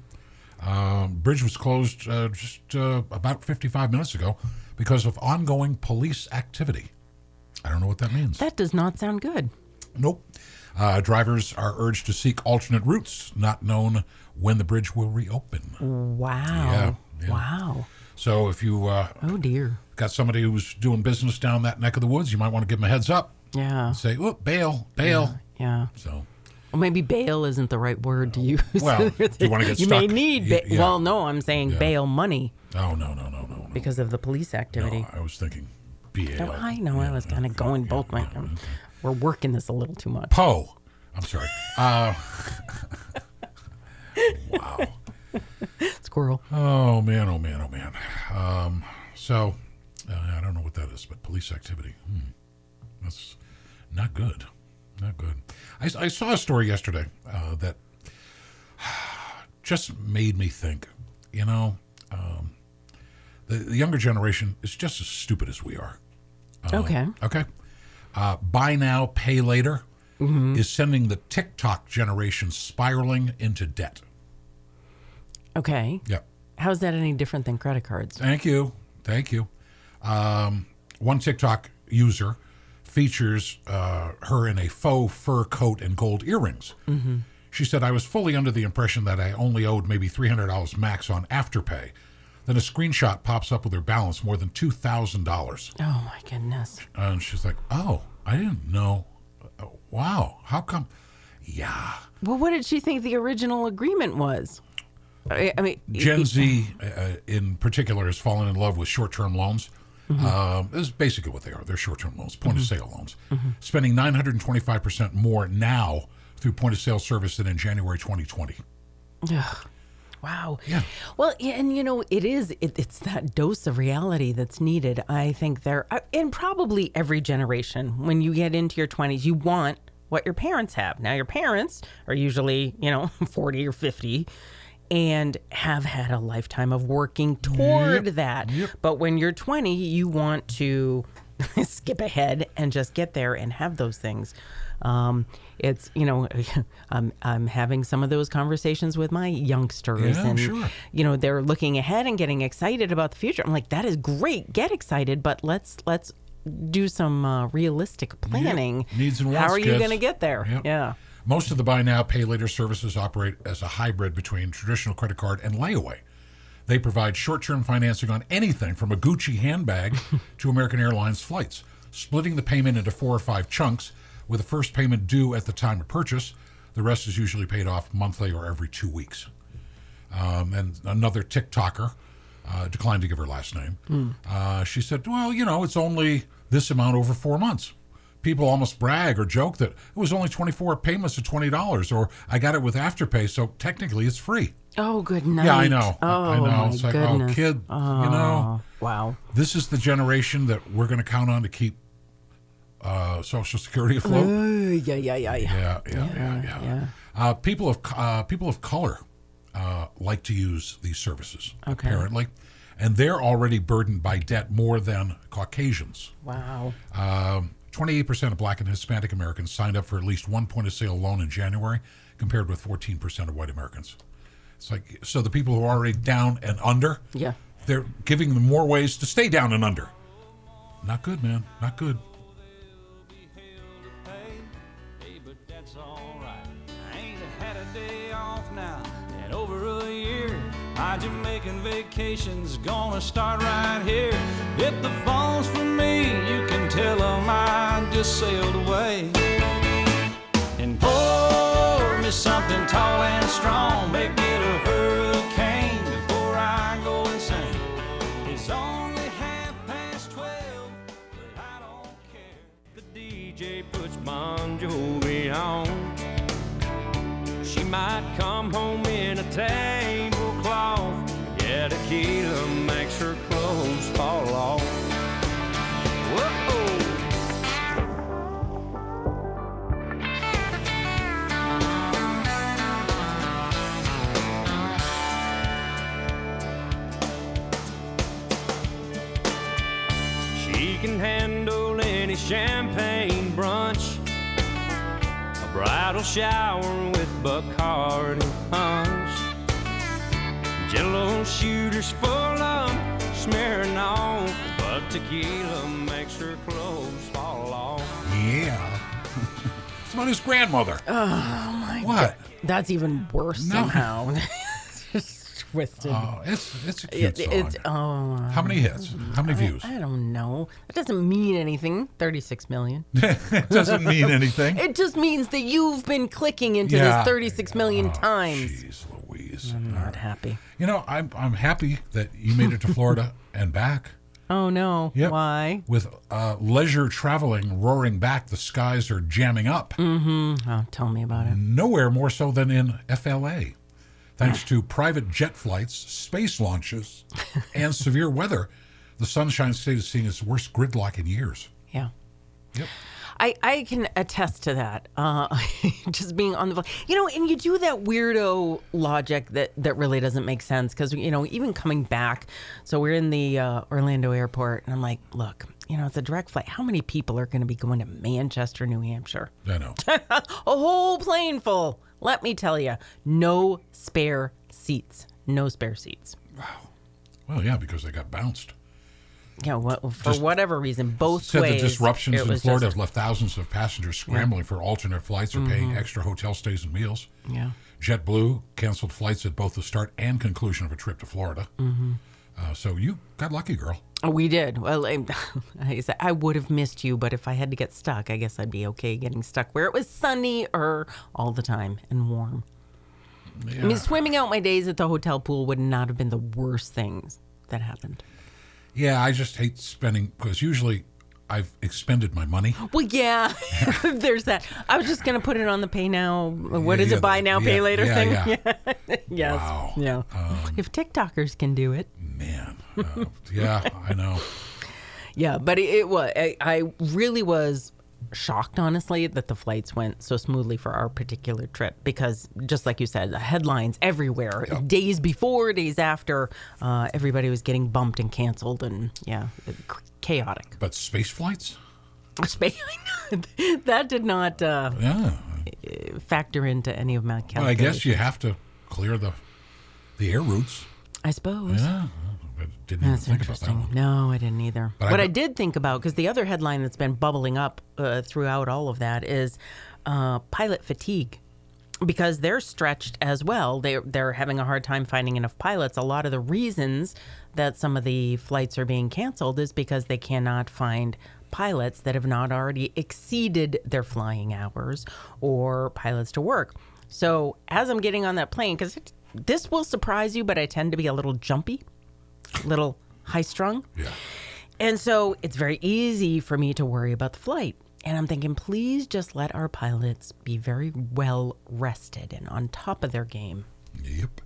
Um, bridge was closed uh, just uh, about 55 minutes ago because of ongoing police activity. I don't know what that means. That does not sound good. Nope. Uh, drivers are urged to seek alternate routes, not known when the bridge will reopen. Wow. Yeah, yeah. Wow. So if you uh, Oh dear. got somebody who's doing business down that neck of the woods, you might want to give them a heads up. Yeah. Say, "Oh, bail, bail." Yeah. So, Well, maybe bail isn't the right word to use. Well, you wanna get (laughs) You may need. Y- Ba- yeah. Well, no, I'm saying Yeah. bail money oh no, no, no, no, no. because of the police activity. no I was thinking, bail. No, I know. I was kind of going both my. We're working this a little too much. Poe. I'm sorry. Uh, (laughs) wow. Squirrel. Oh man, oh man, oh man. Um, so uh, I don't know what that is, but police activity. Hmm. That's not good. Not good. I, I saw a story yesterday uh, that (sighs) just made me think. You know, um, the, the younger generation is just as stupid as we are. okay. Okay. Uh, buy now, pay later is sending the TikTok generation spiraling into debt. Okay. Yep. How's that any different than credit cards? Thank you. Thank you. Um, one TikTok user features uh, her in a faux fur coat and gold earrings. She said, I was fully under the impression that I only owed maybe $300 max on Afterpay. Then a screenshot pops up with her balance more than $2,000. Oh my goodness. And she's like, Oh, I didn't know. Uh, Wow. How come? Yeah. Well, what did she think the original agreement was? I, I mean, Gen Z, uh, in particular, has fallen in love with short term loans. Um, this is basically what they are. They're short-term loans, point-of-sale loans. Spending 925% more now through point-of-sale service than in January 2020. Wow. Yeah. Well, yeah, and you know, it is, it, it's that dose of reality that's needed. I think there, uh, in probably every generation, when you get into your 20s, you want what your parents have. Now, your parents are usually, you know, (laughs) 40 or 50 and have had a lifetime of working toward Yep, that. yep. But when you're 20, you want to (laughs) skip ahead and just get there and have those things. Um, it's you know, (laughs) I'm I'm having some of those conversations with my youngsters, Yeah, and sure. you know they're looking ahead and getting excited about the future. I'm like, that is great, get excited, but let's let's do some uh, realistic planning. Needs and wants How are you going to get there? Yep. Yeah. Most of the buy now, pay later services operate as a hybrid between traditional credit card and layaway. They provide short term financing on anything from a Gucci handbag (laughs) to American Airlines flights, splitting the payment into four or five chunks, with the first payment due at the time of purchase. The rest is usually paid off monthly or every two weeks. Um, and another TikToker uh, declined to give her last name. Uh, she said, Well, you know, it's only this amount over four months. People almost brag or joke that it was only 24 payments of $20, or I got it with Afterpay, so technically it's free. Oh, good night. Yeah, I know. Oh, I know. my It's like, goodness. oh, kid, you know, Wow. this is the generation that we're going to count on to keep uh, Social Security afloat. Uh, yeah, yeah, yeah, yeah. Yeah, yeah, yeah, yeah. yeah. Uh, people of uh, people of color uh, like to use these services Okay. apparently, and they're already burdened by debt more than Caucasians. Wow. Um, Twenty-eight percent of Black and Hispanic Americans signed up for at least one point-of-sale loan in January, compared with fourteen percent of white Americans. It's like so the people who are already down and under, Yeah. they're giving them more ways to stay down and under. Not good, man. Not good. But that's alright. I ain't had a day off now in over a year. My Jamaican vacation's gonna start right here. If the phone's for me, you can tell them I just sailed away. And pour me something tall and strong. Make it a hurricane before I go insane. It's only half past twelve, but I don't care. The DJ puts Bon Jovi on. She might come home in a tablecloth. Yeah, tequila makes her can handle any champagne brunch, a bridal shower with Bacardi punch, Jello shooters full of Smirnoff, but tequila makes her clothes fall off. Yeah. (laughs) it's about his grandmother. Oh my what? That's even worse No. somehow. (laughs) Twisted. Oh, it's it's a cute It- song. it's oh. How many hits? How many views? I don't know. That doesn't mean anything. 36 million. (laughs) it doesn't mean (laughs) anything. It just means that you've been clicking into Yeah. this 36 million Oh, times. Jeez Louise. I'm not happy. You know, I'm I'm happy that you made it to Florida (laughs) and back. Oh no. Yep. Why? With uh, leisure traveling roaring back, the skies are jamming up. Mm-hmm. Oh, tell me about it. Nowhere more so than in FLA. Thanks to private jet flights, space launches, (laughs) and severe weather, the Sunshine State is seeing its worst gridlock in years. Yeah. Yep. I, I can attest to that. Uh, (laughs) just being on the you know, and you do that weirdo logic that that really doesn't make sense because you know even coming back. So we're in the uh, Orlando airport, and I'm like, look, you know, it's a direct flight. How many people are going to be going to Manchester, New Hampshire? I know. (laughs) a whole plane full. Let me tell you, no spare seats. No spare seats. Wow. Well, yeah, because they got bounced. Yeah, what, for Just whatever reason, both Said ways. the disruptions in Florida have left thousands of passengers scrambling for alternate flights or paying extra hotel stays and meals. yeah. JetBlue canceled flights at both the start and conclusion of a trip to Florida. Mm-hmm. Uh, so you got lucky, girl. We did. Well, (laughs) I, I said I would have missed you, but if I had to get stuck, I guess I'd be okay getting stuck where it was sunny or all the time and warm. I mean, swimming out my days at the hotel pool would not have been the worst things that happened. Yeah, I just hate spending because usually I've expended my money. Well, yeah, (laughs) there's that. I was just going to put it on the pay now. What is Yeah, it? Buy now, pay later yeah, thing. yeah. (laughs) yes. Wow. Yeah. if TikTokers can do it. Man, (laughs) uh, yeah, I know. Yeah, but it, it was. I, I really was shocked, honestly, that the flights went so smoothly for our particular trip because, just like you said, the headlines everywhere, days before, days after, uh, everybody was getting bumped and canceled, and yeah, chaotic. But space flights? (laughs) Space, (laughs) that did not uh, Yeah. factor into any of my calculations. Well, I guess you have to clear the the air routes. I suppose. Yeah. I didn't even That's think about that interesting. one. No, I didn't either. But I what I, bet- did think about, because the other headline that's been bubbling up uh, throughout all of that is uh, pilot fatigue. Because they're stretched as well. They're, they're having a hard time finding enough pilots. A lot of the reasons that some of the flights are being canceled is because they cannot find pilots that have not already exceeded their flying hours or pilots to work. So as I'm getting on that plane, because this will surprise you, but I tend to be a little jumpy, a little high strung. Yeah. And so it's very easy for me to worry about the flight. And I'm thinking, please just let our pilots be very well rested and on top of their game. Yep.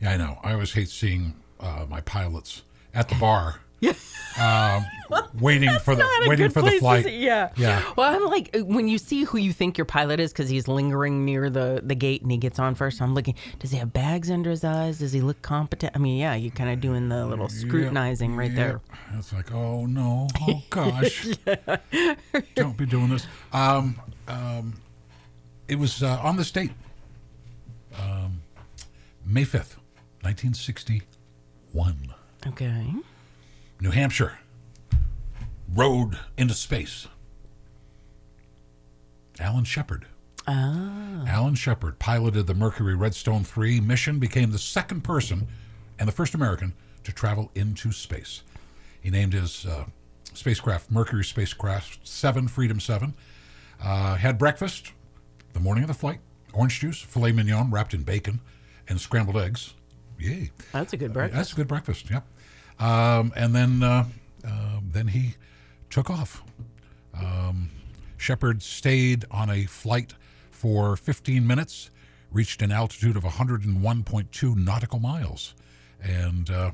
Yeah, I know. I always hate seeing uh, my pilots at the bar. (laughs) Yeah. Um, (laughs) waiting for the waiting for the flight. Yeah. Yeah. Well, I'm like uh, when you see who you think your pilot is because he's lingering near the the gate and he gets on first. I'm looking. Does he have bags under his eyes? Does he look competent? I mean, yeah, you're kind of doing the little scrutinizing right there. It's like, oh no, oh (laughs) gosh, don't be doing this. Um, um, it was uh, on the state, um, May 5th, 1960 one. Okay. New Hampshire. Road into space. Alan Shepard. Oh. Alan Shepard piloted the Mercury Redstone 3 mission, became the second person and the first American to travel into space. He named his uh, spacecraft Mercury Spacecraft 7, Freedom 7. Uh, had breakfast the morning of the flight orange juice, filet mignon wrapped in bacon, and scrambled eggs. Yay. That's a good breakfast. That's a good breakfast. Yep. Um, and then uh, um then he took off. Um, Shepard stayed on a flight for 15 minutes, reached an altitude of 101.2 nautical miles, and uh,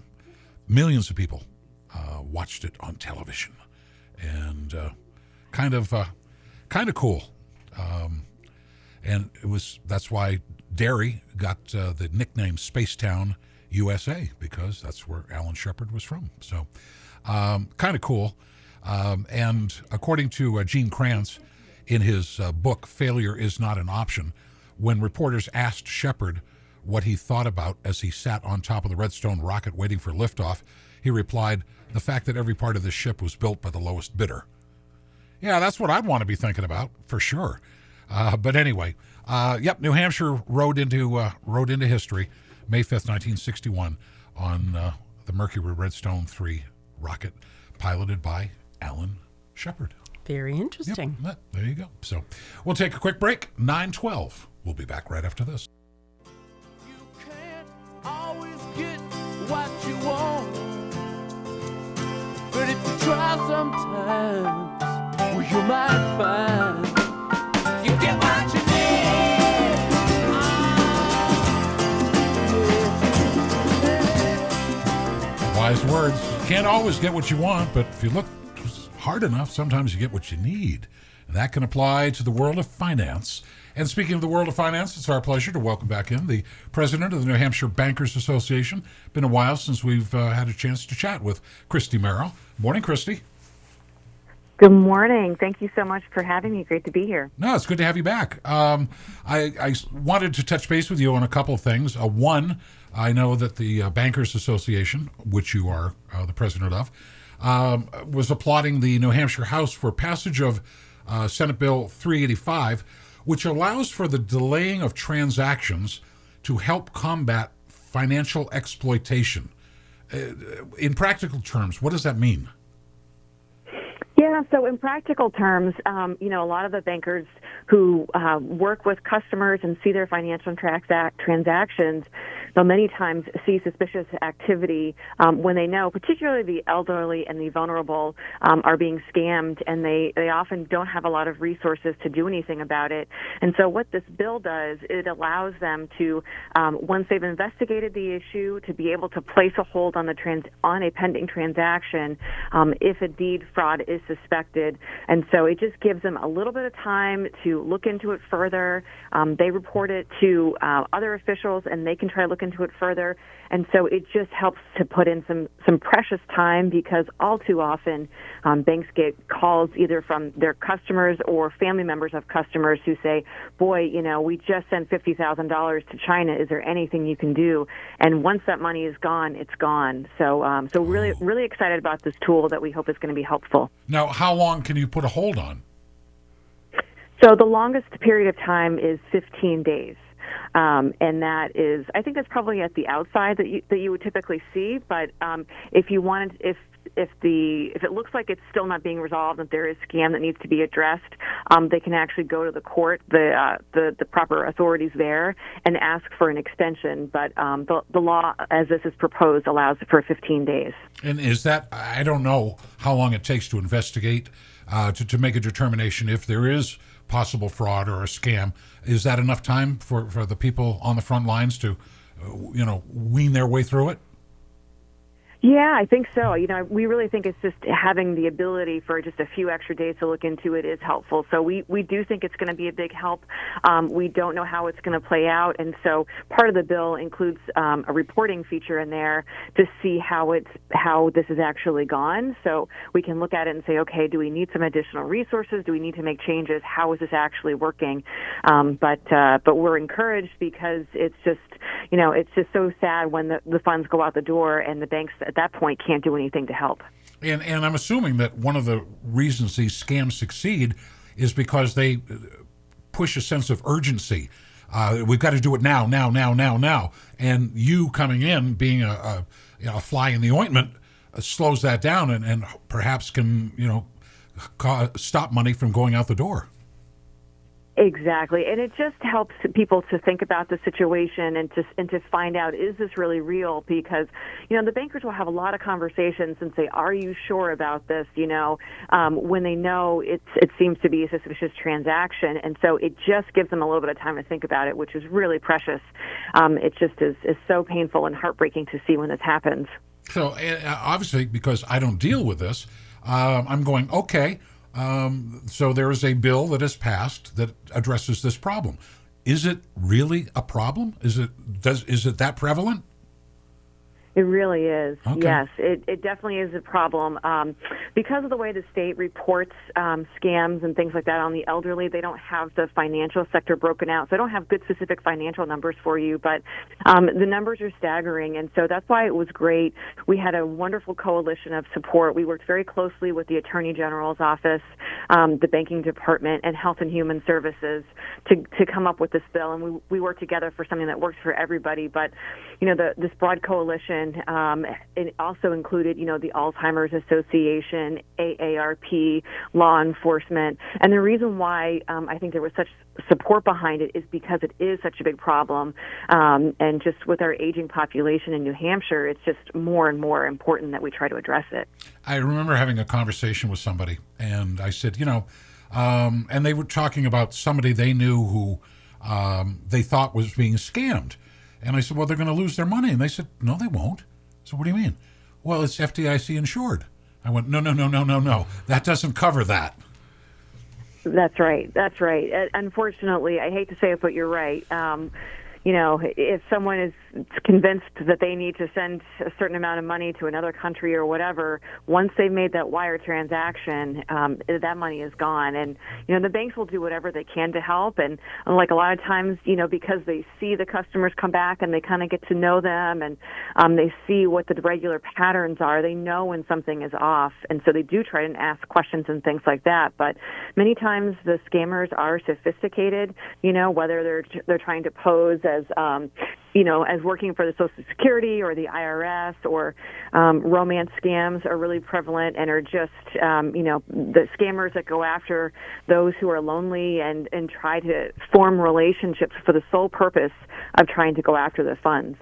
millions of people uh, watched it on television, and uh, kind of uh, kind of cool. Um, and it was that's why Derry got uh, the nickname Spacetown USA because that's where Alan Shepard was from. So, um, kind of cool. Um, and according to uh, Gene Kranz, in his uh, book "Failure Is Not an Option," when reporters asked Shepard what he thought about as he sat on top of the Redstone rocket waiting for liftoff, he replied, "The fact that every part of this ship was built by the lowest bidder." Yeah, that's what I'd want to be thinking about for sure. Uh, but anyway, uh, yep, New Hampshire rode into uh, rode into history, May fifth, nineteen sixty one, on uh, the Mercury Redstone three rocket, piloted by Alan Shepard. Very interesting. that- there you go. So we'll take a quick break. Nine twelve. We'll be back right after this. You can't always get what you want. But if you try sometimes, well, you might find Wise words. Can't always get what you want, but if you look hard enough, sometimes you get what you need. And that can apply to the world of finance. And speaking of the world of finance, it's our pleasure to welcome back in the president of the New Hampshire Bankers Association. Been a while since we've uh, had a chance to chat with Christy Merrill. Morning, Christy. Good morning. Thank you so much for having me. Great to be here. No, it's good to have you back. Um, I, I wanted to touch base with you on a couple of things. Uh, one, I know that the uh, Bankers Association, which you are uh, the president of, um, was applauding the New Hampshire House for passage of uh, Senate Bill 385, which allows for the delaying of transactions to help combat financial exploitation. In practical terms, what does that mean? Yeah, so in practical terms, um, you know, a lot of the bankers who uh, work with customers and see their financial transac- transactions they'll many times see suspicious activity um, when they know, particularly the elderly and the vulnerable, um, are being scammed, and they they often don't have a lot of resources to do anything about it. And so, what this bill does, it allows them to, um, once they've investigated the issue, to be able to place a hold on the trans on a pending transaction um, if indeed fraud is suspected. And so, it just gives them a little bit of time to look into it further. Um, they report it to uh, other officials, and they can try to look into it further. And so, it just helps to put in some some precious time because all too often um, banks get calls either from their customers or family members of customers who say, "Boy, you know, we just sent fifty thousand dollars to China. Is there anything you can do?" And once that money is gone, it's gone. So, um, so really, really excited about this tool that we hope is going to be helpful. Now, how long can you put a hold on? So the longest period of time is 15 days. Um, and that is, I think that's probably at the outside that you, that you would typically see. But um, if you wanted, if if the if it looks like it's still not being resolved, that there is scam that needs to be addressed, um, they can actually go to the court, the uh, the the proper authorities there, and ask for an extension. But um, the the law, as this is proposed, allows for 15 days. And is that I don't know how long it takes to investigate uh, to to make a determination if there is possible fraud or a scam. Is that enough time for for the people on the front lines to, uh, you know, wean their way through it? Yeah, I think so. You know, we really think it's just having the ability for just a few extra days to look into it is helpful. So we, we do think it's going to be a big help. Um, we don't know how it's going to play out. And so part of the bill includes um, a reporting feature in there to see how it's, how this has actually gone. So we can look at it and say, okay, do we need some additional resources? Do we need to make changes? How is this actually working? Um, but, uh, but we're encouraged because it's just, you know, it's just so sad when the, the funds go out the door and the banks at that point can't do anything to help. And and I'm assuming that one of the reasons these scams succeed is because they push a sense of urgency. Uh, we've got to do it now, now, now, now, now. And you coming in, being a, a, you know, a fly in the ointment, uh, slows that down and, and perhaps can you know ca- stop money from going out the door. Exactly, and it just helps people to think about the situation and to and to find out is this really real? Because you know the bankers will have a lot of conversations and say, "Are you sure about this?" You know, um, when they know it's it seems to be a suspicious transaction, and so it just gives them a little bit of time to think about it, which is really precious. Um, it just is is so painful and heartbreaking to see when this happens. So uh, obviously, because I don't deal with this, uh, I'm going okay. Um, so there is a bill that has passed that addresses this problem. Is it really a problem? Is it does is it that prevalent? It really is. Okay. Yes, it, it definitely is a problem. Um, because of the way the state reports um, scams and things like that on the elderly, they don't have the financial sector broken out. So I don't have good specific financial numbers for you, but um, the numbers are staggering. And so that's why it was great. We had a wonderful coalition of support. We worked very closely with the Attorney General's office, um, the Banking Department, and Health and Human Services to, to come up with this bill. And we, we worked together for something that works for everybody. But, you know, the, this broad coalition um, it also included, you know, the Alzheimer's Association, AARP, law enforcement, and the reason why um, I think there was such support behind it is because it is such a big problem, um, and just with our aging population in New Hampshire, it's just more and more important that we try to address it. I remember having a conversation with somebody, and I said, you know, um, and they were talking about somebody they knew who um, they thought was being scammed. And I said, well, they're going to lose their money. And they said, no, they won't. So what do you mean? Well, it's FDIC insured. I went, no, no, no, no, no, no. That doesn't cover that. That's right. That's right. Unfortunately, I hate to say it, but you're right. Um, you know, if someone is convinced that they need to send a certain amount of money to another country or whatever, once they've made that wire transaction, um, that money is gone. And you know, the banks will do whatever they can to help. And like a lot of times, you know, because they see the customers come back and they kind of get to know them, and um, they see what the regular patterns are, they know when something is off, and so they do try and ask questions and things like that. But many times the scammers are sophisticated. You know, whether they're they're trying to pose as um, you know, as working for the Social Security or the IRS or um, romance scams are really prevalent and are just, um, you know, the scammers that go after those who are lonely and, and try to form relationships for the sole purpose of trying to go after the funds.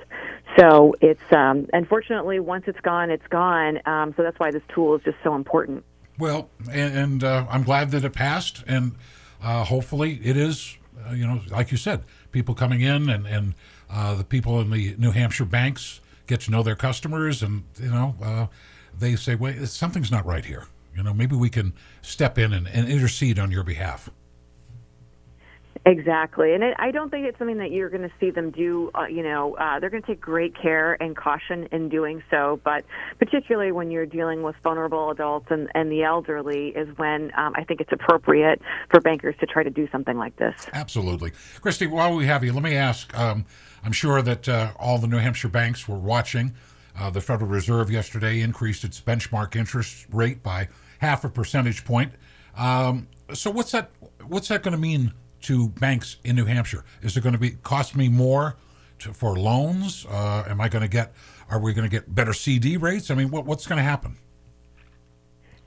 So it's, um, unfortunately, once it's gone, it's gone. Um, so that's why this tool is just so important. Well, and, and uh, I'm glad that it passed, and uh, hopefully it is, uh, you know, like you said, people coming in and, and uh, the people in the New Hampshire banks get to know their customers, and you know uh, they say, "Wait, something's not right here." You know, maybe we can step in and, and intercede on your behalf. Exactly, and it, I don't think it's something that you're going to see them do. Uh, you know, uh, they're going to take great care and caution in doing so. But particularly when you're dealing with vulnerable adults and, and the elderly, is when um, I think it's appropriate for bankers to try to do something like this. Absolutely, Christy. While we have you, let me ask. Um, I'm sure that uh, all the New Hampshire banks were watching. Uh, the Federal Reserve yesterday increased its benchmark interest rate by half a percentage point. Um, so what's that? What's that going to mean to banks in New Hampshire? Is it going to be cost me more to, for loans? Uh, am I going to get? Are we going to get better CD rates? I mean, what, what's going to happen?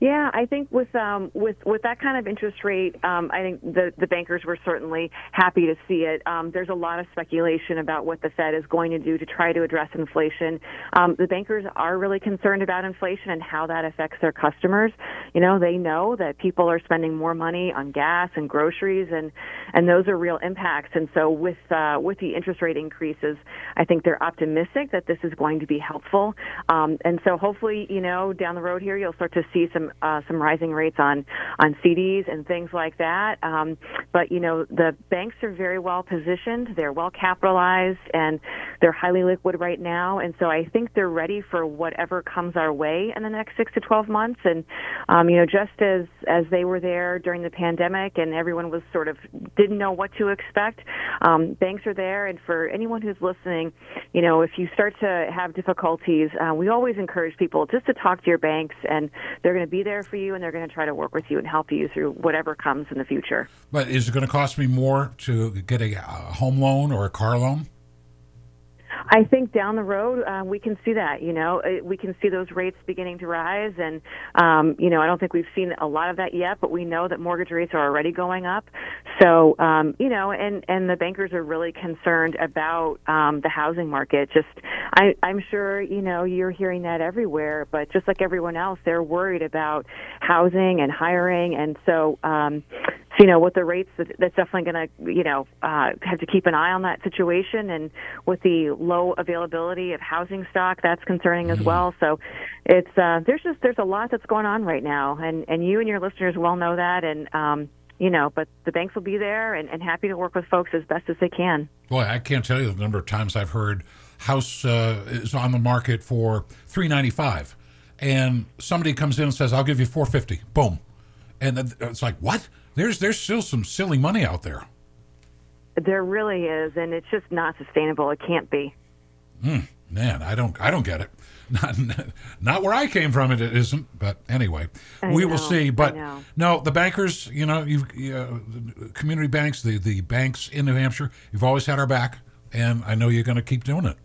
Yeah, I think with um, with with that kind of interest rate, um, I think the the bankers were certainly happy to see it. Um, there's a lot of speculation about what the Fed is going to do to try to address inflation. Um, the bankers are really concerned about inflation and how that affects their customers. You know, they know that people are spending more money on gas and groceries, and and those are real impacts. And so with uh, with the interest rate increases, I think they're optimistic that this is going to be helpful. Um, and so hopefully, you know, down the road here, you'll start to see some uh, some rising rates on on CDs and things like that. Um, but you know, the banks are very well positioned. They're well capitalized and they're highly liquid right now. And so I think they're ready for whatever comes our way in the next six to twelve months. And um, you know, just as as they were there during the pandemic and everyone was sort of didn't know what to expect, um, banks are there. And for anyone who's listening, you know, if you start to have difficulties, uh, we always encourage people just to talk to your banks, and they're going to be there for you and they're going to try to work with you and help you through whatever comes in the future. But is it going to cost me more to get a, a home loan or a car loan? I think down the road uh, we can see that. You know, Uh, we can see those rates beginning to rise, and um, you know, I don't think we've seen a lot of that yet, but we know that mortgage rates are already going up. So, um, you know, and and the bankers are really concerned about um, the housing market. Just, I, I'm sure you know you're hearing that everywhere, but just like everyone else, they're worried about housing and hiring, and so. Um, so, you know, with the rates, that's definitely going to, you know, uh, have to keep an eye on that situation. And with the low availability of housing stock, that's concerning as well. So, it's uh, there's just there's a lot that's going on right now, and and you and your listeners well know that. And um, you know, but the banks will be there and, and happy to work with folks as best as they can. Boy, I can't tell you the number of times I've heard house uh, is on the market for three ninety five, and somebody comes in and says, "I'll give you four fifty. Boom, and it's like, what? There's there's still some silly money out there. There really is, and it's just not sustainable. It can't be. Man, I don't I don't get it. (laughs) Not not where I came from. it, It isn't. But anyway, I we will see. But no, the bankers. You know, you uh, community banks, the the banks in New Hampshire. You've always had our back, and I know you're going to keep doing it.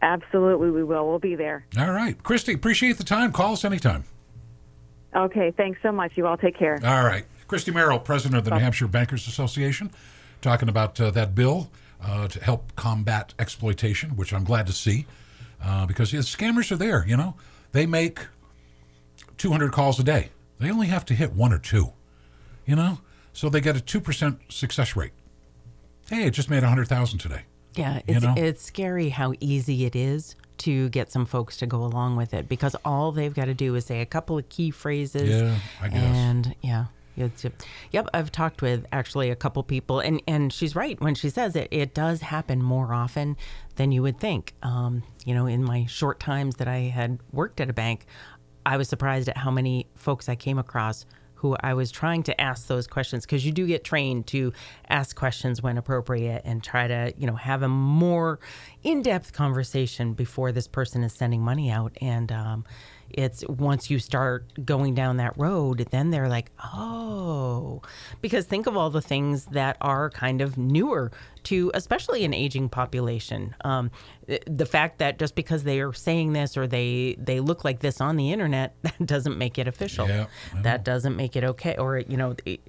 Absolutely, we will. We'll be there. All right, Christy. Appreciate the time. Call us anytime. Okay, thanks so much. You all take care. All right. Christy Merrill, president of the New Hampshire Bankers Association, talking about uh, that bill uh, to help combat exploitation, which I'm glad to see uh, because the scammers are there, you know. They make 200 calls a day. They only have to hit one or two, you know? So they get a 2% success rate. Hey, it just made 100,000 today. Yeah, You know? it's scary how easy it is to get some folks to go along with it because all they've got to do is say a couple of key phrases. Yeah, I guess. And yeah. It's, yep, I've talked with actually a couple people, and, and she's right when she says it. It does happen more often than you would think. Um, you know, in my short times that I had worked at a bank, I was surprised at how many folks I came across who I was trying to ask those questions because you do get trained to ask questions when appropriate and try to, you know, have a more in-depth conversation before this person is sending money out. And um, it's once you start going down that road, then they're like, oh, because think of all the things that are kind of newer to, especially an aging population. Um, the fact that just because they are saying this or they they look like this on the internet, (laughs) that doesn't make it official. Yeah, that doesn't make it okay. Or you know. It,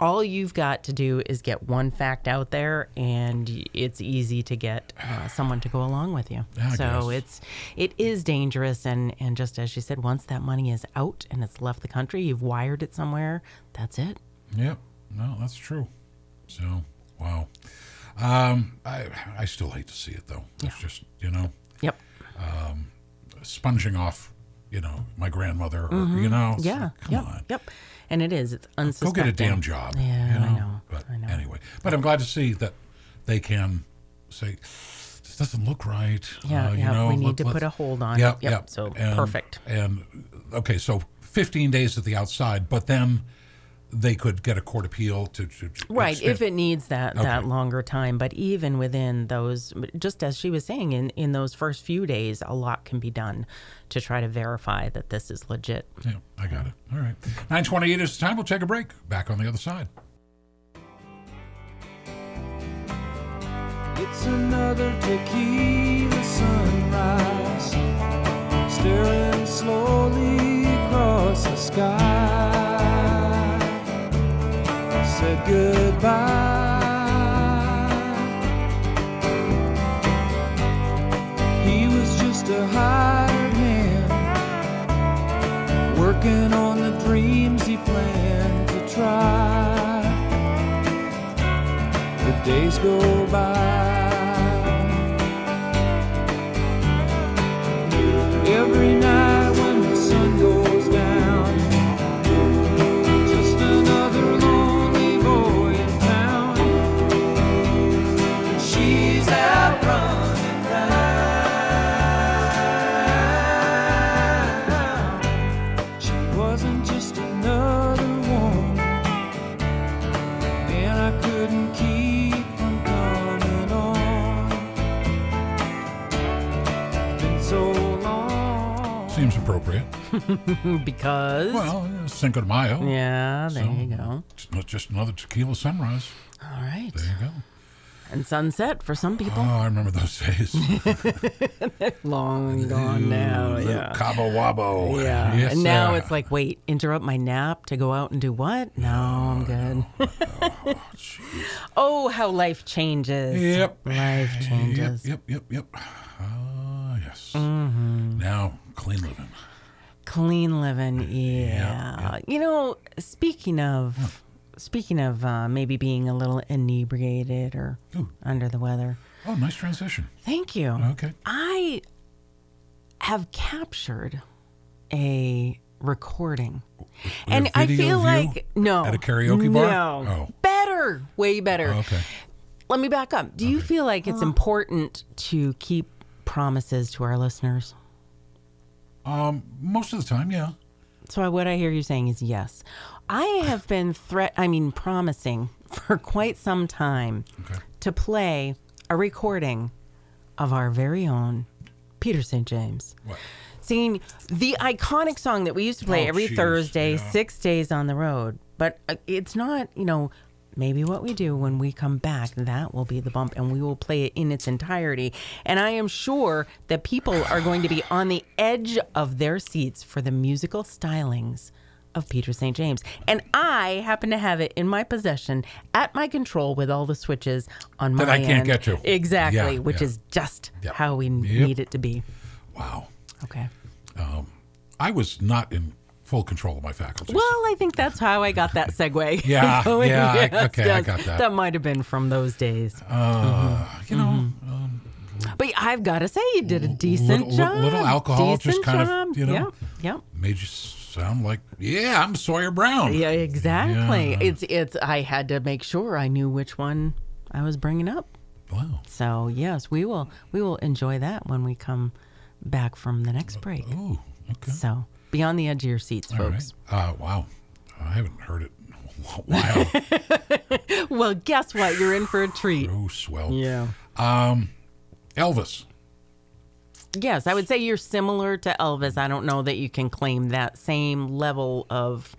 all you've got to do is get one fact out there, and it's easy to get uh, someone to go along with you. I so guess. it's it is dangerous, and and just as you said, once that money is out and it's left the country, you've wired it somewhere. That's it. Yep. No, that's true. So, wow. Um, I I still hate to see it though. It's just you know Yep. sponging off, you know, my grandmother or you know. Mm-hmm. Yeah. like, come yep. on. Yep. And it is. It's Go get a damn job. Yeah, you know? I know. But I know. anyway, but I'm glad to see that they can say this doesn't look right. Yeah, uh, you yeah, know, we need let- to put a hold on Yep, it. Yep, yep. so And- perfect. And okay, so 15 days at the outside, but then they could get a court appeal to, to, to Right, extend- if it needs that that longer time, but even within those, just as she was saying, in in those first few days, a lot can be done to try to verify that this is legit. Yeah, I got it. All right. 928 is the time. We'll take a break. Back on the other side. It's another tequila sunrise, staring slowly across the sky. Said goodbye. He was just a hired hand, working on the dreams he planned to try the days go by. Every (laughs) Because Well, Cinco de Mayo. yeah, there So, you go. It's not just another tequila sunrise. All right, There you go. and sunset for some people, Oh, I remember those days. (laughs) long gone now. Yeah. Cabo Wabo. Yeah, Yes, and now sir. it's like, wait, interrupt my nap to go out and do what? No, I'm good. (laughs) oh, how life changes. Yep. life changes. Yep, yep, yep, yep. Ah, yes. Mm-hmm. Now, clean living. Clean living, yeah. yeah. You know, speaking of, speaking of uh, maybe being a little inebriated or Ooh. under the weather. Oh, nice transition. Thank you. Okay. I have captured a recording. And I feel like no at a karaoke bar? No, Oh. better, way better. Okay. Let me back up. Do you feel like it's important to keep promises to our listeners? Um, most of the time, yeah. So what I hear you saying is yes. I have been threat I mean promising (laughs) for quite some time Okay. to play a recording of our very own Peter St. James. What? Singing the iconic song that we used to play Oh, every jeez, Thursday, yeah. 6 days on the road. But uh, it's not, you know, maybe what we do when we come back, that will be the bump and we will play it in its entirety. And I am sure that people are going to be on the edge of their seats for the musical stylings of Peter St. James. And I happen to have it in my possession at my control with all the switches on my That I can't end. get to. Exactly, Yeah, which yeah. is just Yep. how we Yep. need it to be. Wow. Okay. Um, I was not in full control of my faculties. Well, I think that's how I got that segue. (laughs) Yeah, (laughs) going. yeah, I- Yes, okay, I got that. That might have been from those days. uh, mm-hmm. you know, mm-hmm. um, but I've got to say, you did a decent little- job. little alcohol just Decent kind of, you know. Yep. Yep. made you sound like, yeah, I'm Sawyer Brown. Yeah, exactly. Yeah. It's it's. I had to make sure I knew which one I was bringing up. Wow. So yes, we will we will enjoy that when we come back from the next break. Oh, okay. So be on the edge of your seats, All right. folks. Uh, wow. I haven't heard it in a while. (laughs) Well, guess what? You're in for a treat. oh, swell. Yeah. Um, Elvis. Yes, I would say you're similar to Elvis. I don't know that you can claim that same level of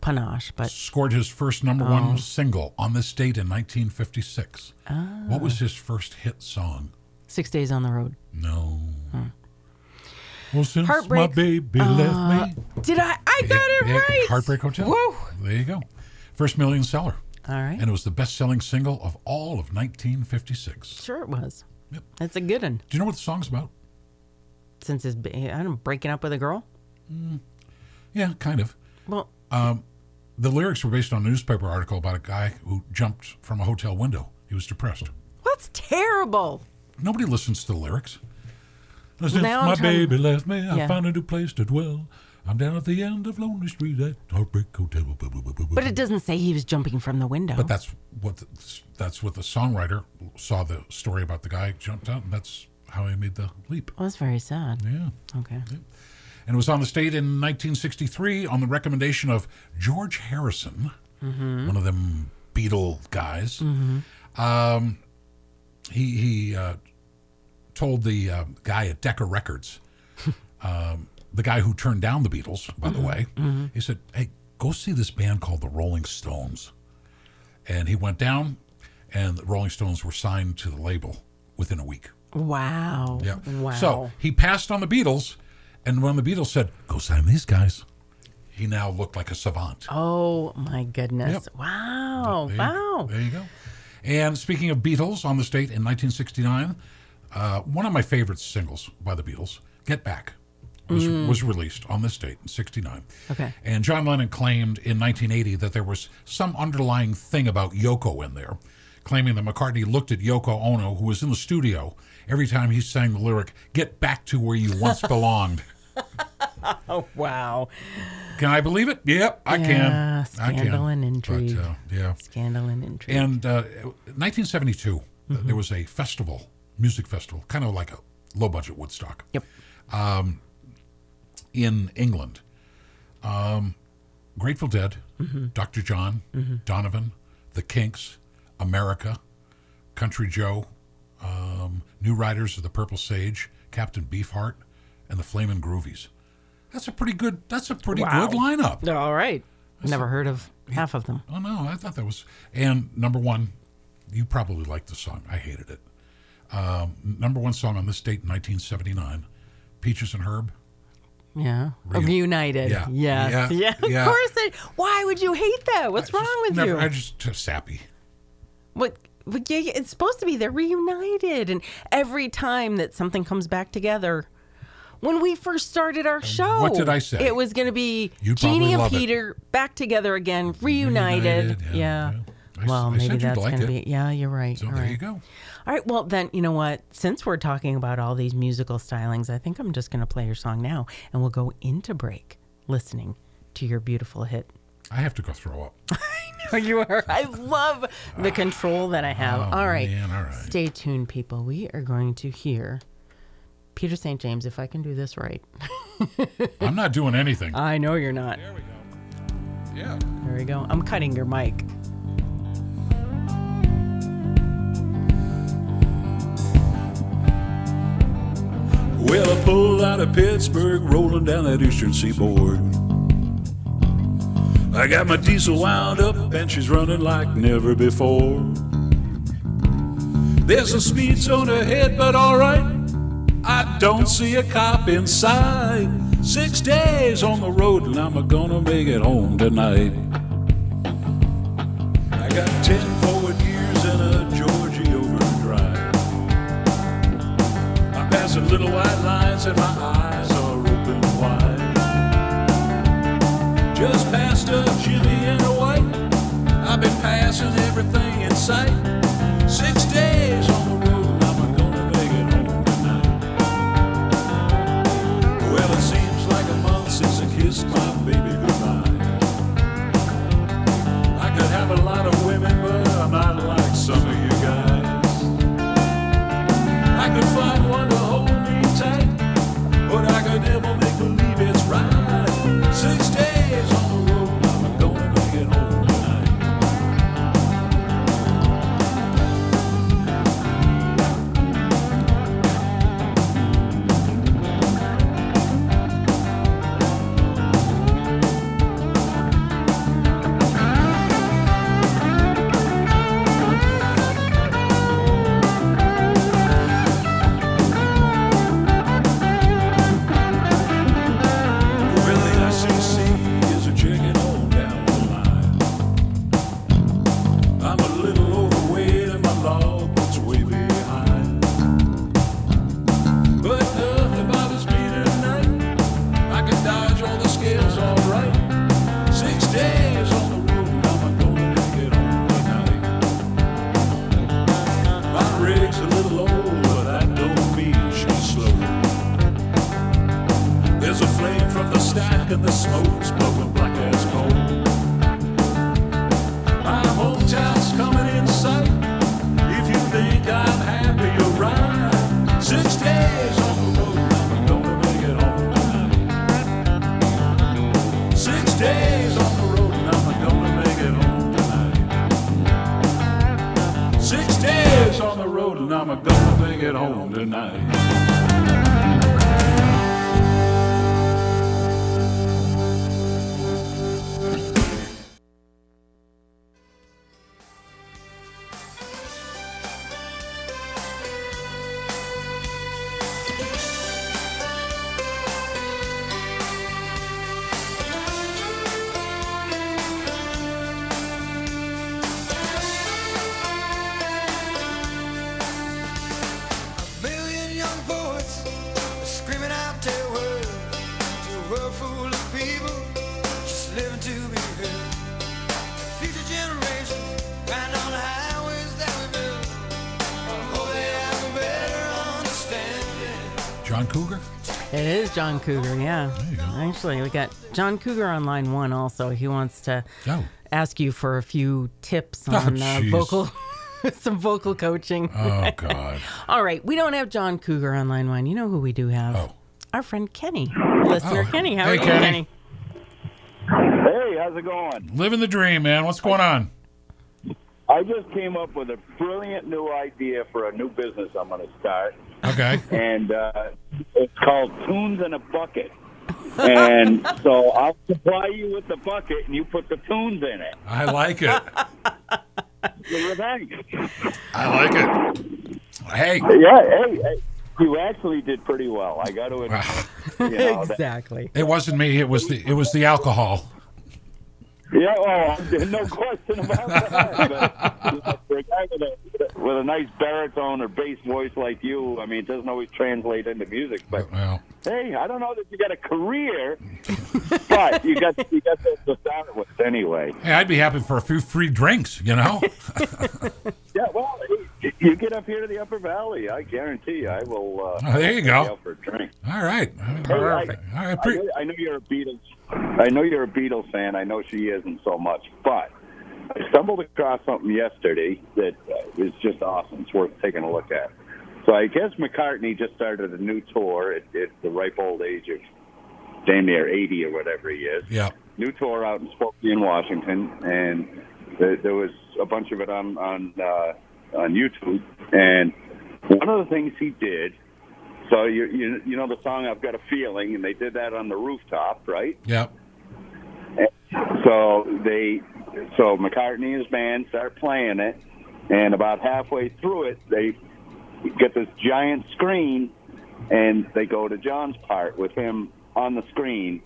panache, but Scored his first number Oh. one single on this date in 1956. What was his first hit song? Six Days on the Road. No. Well, since Heartbreak. my baby uh, left me. Did I? I got it Yeah, right. Heartbreak Hotel. Woo. There you go. First million seller. All right. And it was the best selling single of all of 1956. Sure, it was. Yep. That's a good one. Do you know what the song's about? Since his, I don't breaking up with a girl. Mm. Yeah, kind of. Well, um, The lyrics were based on a newspaper article about a guy who jumped from a hotel window. He was depressed. that's terrible. Nobody listens to the lyrics. Since now my baby left me, I Yeah. found a new place to dwell. I'm down at the end of Lonely Street at Heartbreak Hotel. But it doesn't say he was jumping from the window. But that's what the, that's what the songwriter saw the story about the guy jumped out, and that's how he made the leap. well, that's very sad. Yeah, Okay. and it was on the state in 1963 on the recommendation of George Harrison, one of them Beatle guys. Um, he he uh, told the uh, guy at Decca Records, (laughs) um, the guy who turned down the Beatles, by the way, he said, "Hey, go see this band called the Rolling Stones." And he went down, and the Rolling Stones were signed to the label within a week. Wow. Yeah. Wow. So he passed on the Beatles, and when the Beatles said, "Go sign these guys," he now looked like a savant. oh my goodness. Yep. Wow. There you- wow. there you go. And speaking of Beatles on the state in 1969, uh, one of my favorite singles by the Beatles, "Get Back," was, was released on this date in '69. Mm. Okay. And John Lennon claimed in 1980 that there was some underlying thing about Yoko in there, claiming that McCartney looked at Yoko Ono, who was in the studio, every time he sang the lyric, Get back to where you once (laughs) belonged. Oh wow. Can I believe it? Yep, I Yeah, can. I scandal can. and intrigue. But, uh, yeah. Scandal and intrigue. And uh, 1972, uh, Mm-hmm. there was a festival, music festival, kind of like a low budget Woodstock yep. in England. Um, Grateful Dead, Mm-hmm. Dr. John, Donovan, The Kinks, America, Country Joe, um, New Riders of the Purple Sage, Captain Beefheart, and the Flamin' Groovies. That's a pretty good. That's a pretty Wow. good lineup. All right. Never heard of half of them. Oh no, I thought that was. And number one, you probably liked the song. I hated it. Um, number one song on this date in 1979, Peaches and Herb. Yeah. Reu- Reunited. Yeah. Yes. Yeah. Yeah. Yeah. Of course. It, why would you hate that? What's wrong with Never, you? I just just sappy. What? But yeah, yeah, it's supposed to be they're reunited, and every time that something comes back together. When we first started our show, what did I say? It was going to be Jeannie and love it. Peter back together again, reunited. Reunited, yeah. yeah, yeah. I Well, I maybe that's like going to be. Yeah, you're right. So All there right. you go. All right. Well, then you know what? Since we're talking about all these musical stylings, I think I'm just going to play your song now, and we'll go into break listening to your beautiful hit. I have to go throw up. (laughs) I know you are. I love the ah, control that I have. Oh, all right. man, all right. Stay tuned, people. We are going to hear Peter St. James, if I can do this right. (laughs) I'm not doing anything. I know you're not. there we go. Yeah. There we go. I'm cutting your mic. Well, I pulled out of Pittsburgh, rolling down that eastern seaboard. I got my diesel wound up, and she's running like never before. There's a speed zone ahead, but alright. I don't see a cop inside. Six days on the road, and I'm gonna make it home tonight. I got ten forward I'm little white lines and my eyes are open wide. Just past a Jimmy and a white. I've been passing everything in sight. Six days on the road, I'm gonna make it home tonight. Well, it seems like a month since I kissed my baby goodbye. I could have a lot of women, but I'm not like some of you guys. I could find one but I could never make believe it's right. Six days I'm gonna make it home tonight. John Cougar, yeah. Actually, we got John Cougar on line one also. He wants to Oh. ask you for a few tips Oh, on uh, vocal, (laughs) some vocal coaching. Oh, God. (laughs) All right, we don't have John Cougar on line one. You know who we do have? Oh. Our friend Kenny, listener Oh. Kenny. How Hey, are you, Kenny. Kenny? Hey, how's it going? Living the dream, man. What's going on? I just came up with a brilliant new idea for a new business I'm going to start, Okay. (laughs) and uh, it's called Tunes in a Bucket. And so I'll supply you with the bucket, and you put the tunes in it. I like it. What do you think? I like it. Hey. Yeah, hey, hey, you actually did pretty well. I got to admit. You know, that- exactly. It wasn't me. It was the it was the alcohol. Yeah, oh, no question about that. But, for a guy with a, with a nice baritone or bass voice like you, I mean, it doesn't always translate into music. But Well, hey, I don't know that you got a career, but you got you got to to start with anyway. hey, I'd be happy for a few free drinks. You know. (laughs) Yeah, well, you get up here to the Upper Valley, I guarantee you, I will. Uh, Oh, there you go. for a drink. All right. Hey, I- Perfect. All right. I Pre- know, I know you're a Beatles. I know you're a Beatles fan. I know she isn't so much, but I stumbled across something yesterday that uh, just awesome. It's worth taking a look at. So I guess McCartney just started a new tour at, at the ripe old age of damn near 80 or whatever he is. yeah. New tour out in Spokane, Washington, and there, there was a bunch of it on on uh, on YouTube. And one of the things he did. So you, you you know the song "I've Got a Feeling," and they did that on the rooftop, right? Yeah. So they, so McCartney and his band start playing it, and about halfway through it, they get this giant screen, and they go to John's part with him on the screen,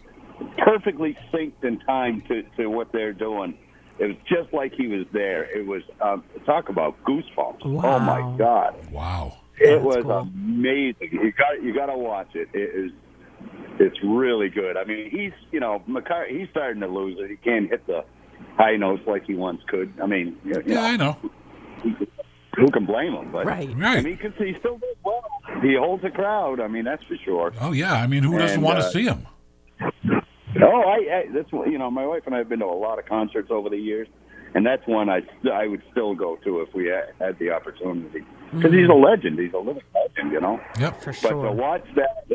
perfectly synced in time to, to what they're doing. It was just like he was there. It was um, talk about goosebumps. Oh my God! Wow. It That's was cool. amazing. You got you got to watch it. It is it's really good. I mean, he's you know McCartney. He's starting to lose it. He can't hit the high notes like he once could. I mean, you, you Yeah, I know, know. who can blame him? But Right. I Right. mean, he, can, he still does well. He holds a crowd. I mean, that's for sure. Oh yeah. I mean, who doesn't And, want to uh, see him? (laughs) Oh, I, I that's you know, my wife and I have been to a lot of concerts over the years, and that's one I I would still go to if we had, had the opportunity because he's a legend. He's a living legend, you know. Yep. For But sure. to watch that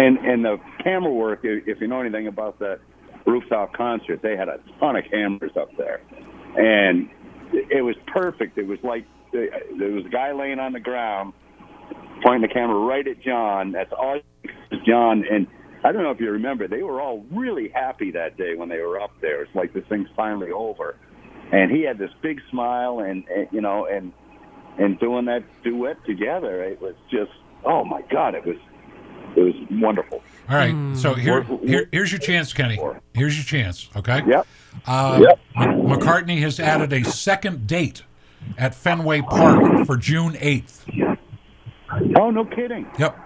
and and the camera work, if you know anything about the rooftop concert, they had a ton of cameras up there, and it was perfect. It was like uh, there was a guy laying on the ground, pointing the camera right at John. That's all John and. I don't know if you remember, they were all really happy that day when they were up there. It's like this thing's finally over, and he had this big smile, and, and you know, and and doing that duet together, it was just, oh my God, it was it was wonderful. All right. So here, here, here's your chance, Kenny. Here's your chance. Okay. Yep. Uh, Yep. McCartney has added a second date at Fenway Park for June 8th. Oh, no kidding. Yep.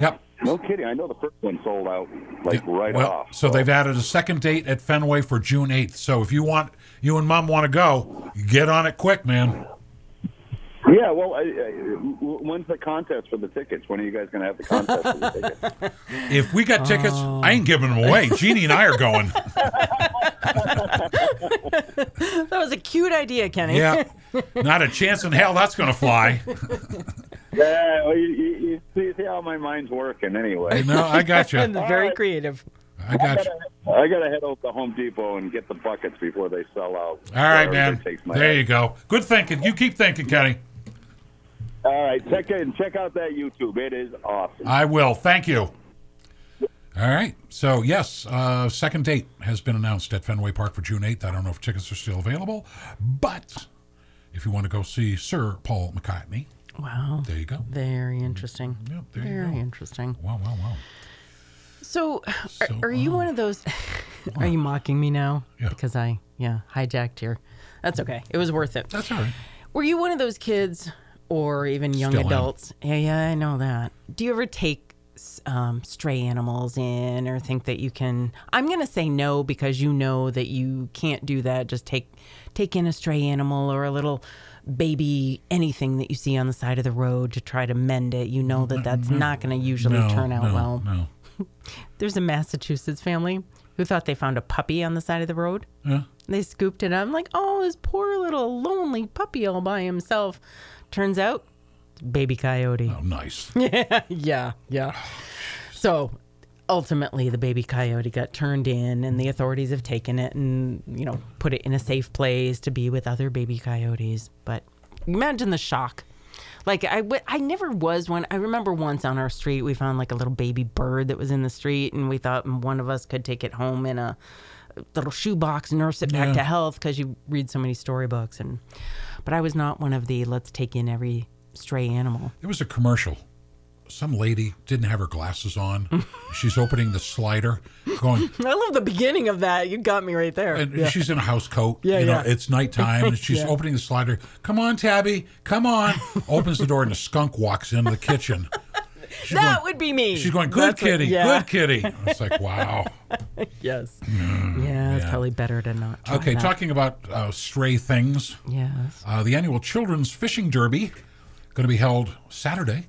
Yep. No kidding. I know the first one sold out like right well, off. so they've added a second date at Fenway for June 8th. So if you want, you and Mom want to go, get on it quick, man. Yeah, well, I, I, w- when's the contest for the tickets? When are you guys going to have the contest for the tickets? (laughs) If we got tickets, I ain't giving them away. Jeannie and I are going. (laughs) That was a cute idea, Kenny. Yeah. Not a chance in hell that's going to fly. (laughs) yeah, well, you, you, you see, see how my mind's working anyway. No, I got you. And I very right. creative. I got you. I got to head over to Home Depot and get the buckets before they sell out. All right, man. everybody takes There you go. Good thinking. You keep thinking, Kenny. All right, check in, check out that YouTube. It is awesome. I will. Thank you. All right. So, yes, uh, second date has been announced at Fenway Park for June 8th. I don't know if tickets are still available, but if you want to go see Sir Paul McCartney, Wow. there you go. Very interesting. Yeah, there you Very go. interesting. Wow, wow, wow. So, are, So, are you uh, one of those? (laughs) are you mocking me now? Yeah. Because I, yeah, hijacked here. That's okay. It was worth it. That's all right. Were you one of those kids, or even young Still am. adults? Yeah, yeah, I know that. Do you ever take um, stray animals in, or think that you can? I'm gonna say no because you know that you can't do that. Just take take in a stray animal or a little baby anything that you see on the side of the road to try to mend it. You know that that's not going to usually No, turn out no, well. No. (laughs) There's a Massachusetts family who thought they found a puppy on the side of the road. Yeah. They scooped it up. I'm like, oh, this poor little lonely puppy all by himself. Turns out, baby coyote. Oh, nice. (laughs) Yeah, yeah, yeah. So ultimately, the baby coyote got turned in, and the authorities have taken it and you know put it in a safe place to be with other baby coyotes. But imagine the shock. Like I, w- I never was one. I remember once on our street we found like a little baby bird that was in the street, and we thought one of us could take it home in a little shoebox, nurse it back Yeah. to health because you read so many storybooks. And but I was not one of the let's take in every stray animal. It was a commercial. Some lady didn't have her glasses on. (laughs) She's opening the slider, going, (laughs) I love the beginning of that. You got me right there. and she's in a house coat. Yeah, you know, yeah. It's nighttime, and (laughs) she's Yeah. opening the slider. Come on, Tabby, come on. Opens the door, and a skunk walks into the kitchen. That going, would be me. she's going, good That's what- kitty, yeah. good kitty. (laughs) It's like, wow. (laughs) Yes. yeah, it's yeah. probably better to not. Try Okay, that. talking about uh, stray things. Yes. Uh, the annual Children's Fishing Derby going to be held Saturday.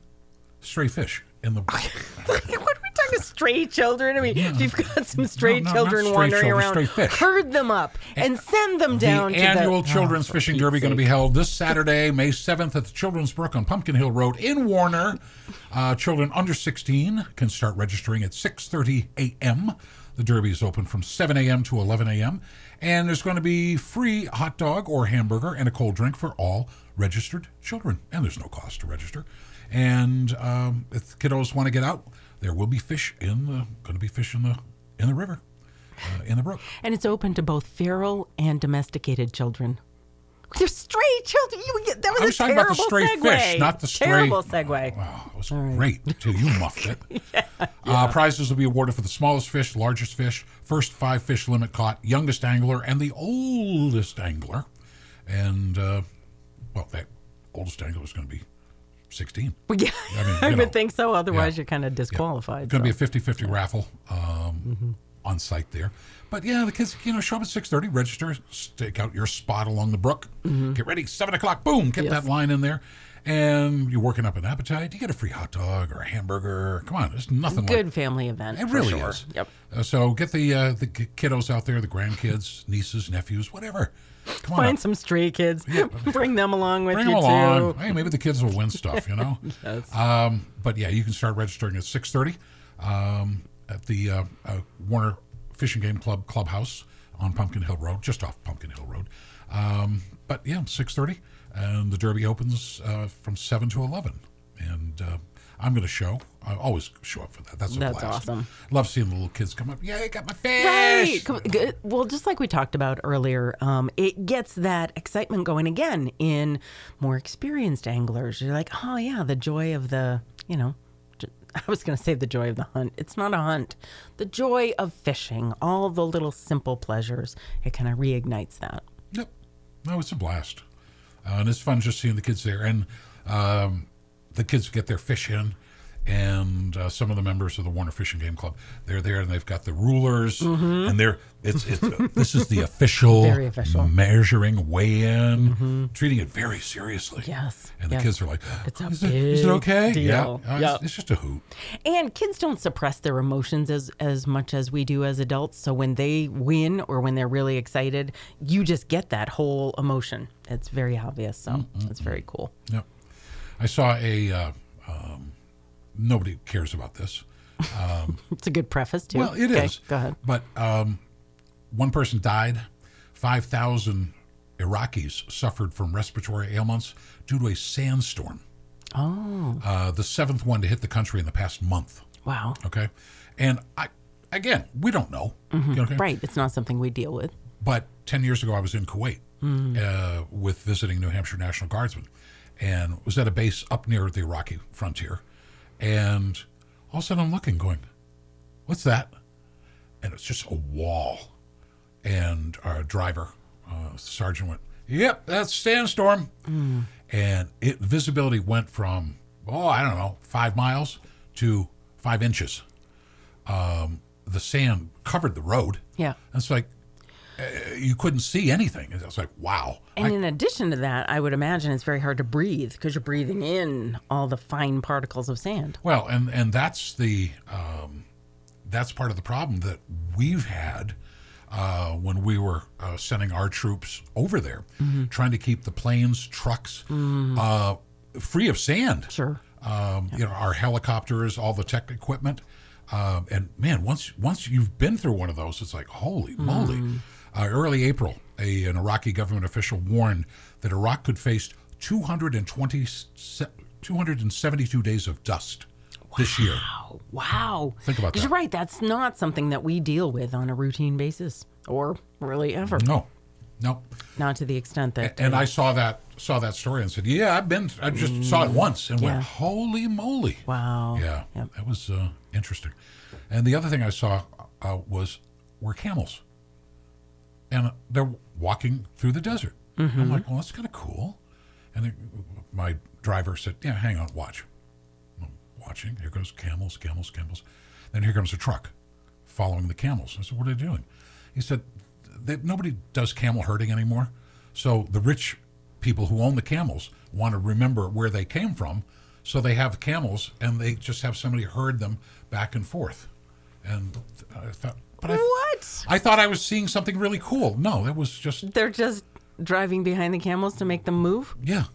Stray fish in the. (laughs) what are we talking? (laughs) Stray children? I mean, if you've got some stray no, not children stray wandering children, around, herd them up and send them down the annual the Children's Oh, Fishing Derby going to be held this Saturday, May 7th at the Children's Brook on Pumpkin Hill Road in Warner. Uh, children under 16 can start registering at 6.30 a.m. The Derby is open from 7 a.m. to 11 a.m. And there's going to be free hot dog or hamburger and a cold drink for all registered children. And there's no cost to register. And um, if kiddos want to get out, there will be fish in the going to be fish in the in the river, uh, in the brook. And it's open to both feral and domesticated children. They're stray children. You, that was I was a talking terrible about the stray segue. fish, not the stray. Terrible segue. Wow, it was great until you muffed it. (laughs) Uh, prizes will be awarded for the smallest fish, largest fish, first five fish limit caught, youngest angler, and the oldest angler. And, uh, well, that oldest angler is going to be 16. Yeah, I mean, (laughs) I, would know, think so. Otherwise, yeah. you're kind of disqualified. It's going to be a so. 50 50 raffle um, Mm-hmm. on site there. But yeah, the kids, you know, show up at 6.30, register, stake out your spot along the brook, get ready, 7 o'clock, boom, get Mm-hmm. Yes. that line in there. And you're working up an appetite. You get a free hot dog or a hamburger. Come on, there's nothing like Good family event. It really sure. is. Yep. Uh, so get the uh, the kiddos out there, the grandkids, nieces, nephews, whatever. Come on, Find up. some stray kids. (laughs) Bring them along with bring you them along. too. Hey, maybe the kids will win stuff, you know. (laughs) Yes. Um, but yeah, you can start registering at six thirty um, at the uh, uh, Warner Fishing Game Club clubhouse on Pumpkin Hill Road, just off Pumpkin Hill Road. Um, but yeah, six thirty, and the Derby opens uh, from seven to eleven, and uh, I'm going to show. I always show up for that. That's a That's blast. awesome. Love seeing the little kids come up. Yeah, I got my fish. Right. Come- good. Well, just like we talked about earlier, um, it gets that excitement going again in more experienced anglers. You're like, oh yeah, the joy of the, you know, I was going to say the joy of the hunt. It's not a hunt. The joy of fishing, all the little simple pleasures. It kind of reignites that. Yep. No, it's a blast. Uh, and it's fun just seeing the kids there. And um, the kids get their fish in. and uh, some of the members of the Warner Fishing Game Club. They're there, and they've got the rulers, and they're it's, it's uh, this is the (laughs) official, Mm-hmm. Official. Mm-hmm. measuring weigh-in, treating it very seriously. Yes, and the yes. kids are like, (gasps) It's a is, it, is it big okay? deal. Yeah, Uh, Yeah. It's, it's just a hoot. And kids don't suppress their emotions as as much as we do as adults. So when they win or when they're really excited, you just get that whole emotion. It's very obvious. So Mm-hmm. it's very cool. Yep. I saw a. Uh, um, nobody cares about this. (laughs) It's a good preface too. Well, it is. Okay, Go ahead. But um, one person died. Five thousand Iraqis suffered from respiratory ailments due to a sandstorm. Oh, Uh, the seventh one to hit the country in the past month. wow. Okay, and I again we don't know. Okay? Right. It's not something we deal with. But 10 years ago, I was in Kuwait uh, with visiting New Hampshire National Guardsmen and was at a base up near the Iraqi frontier. And all of a sudden, I'm looking, going, What's that? And it's just a wall. And our driver, uh, sergeant, went, Yep, that's sandstorm. And it visibility went from, oh, I don't know, five miles to five inches. Um, the sand covered the road. Yeah. And It's like you couldn't see anything. It's like wow. And I- in addition to that, I would imagine it's very hard to breathe because you're breathing in all the fine particles of sand. well, and and that's the um, that's part of the problem that we've had uh, when we were uh, sending our troops over there, Mm-hmm. trying to keep the planes, trucks uh, free of sand. Sure. Um, You know, our helicopters, all the tech equipment. Um, and man, once once you've been through one of those, it's like holy moly. Uh, early April, a, an Iraqi government official warned that Iraq could face 220, 272 days of dust this year. Wow. Think about that. You're right. That's not something that we deal with on a routine basis or really ever. No, no. Not to the extent that. And uh, I saw that saw that story and said, "Yeah, I've been. I just saw it once and Mm, Yeah. went, holy moly!" Wow. Yeah, Yep. that was uh, interesting. And the other thing I saw uh, was were camels, and they're walking through the desert. Mm-hmm. I'm like, well, that's kind of cool. And it, my driver said, "Yeah, hang on, watch." I'm watching. Here goes camels, camels, camels. Then here comes a truck following the camels. I said, "What are they doing?" He said, they, "Nobody does camel herding anymore, so the rich people who own the camels want to remember where they came from, so they have camels and they just have somebody herd them back and forth." And I thought, but I, What? I thought I was seeing something really cool. No, it was just They're just driving behind the camels to make them move? yeah,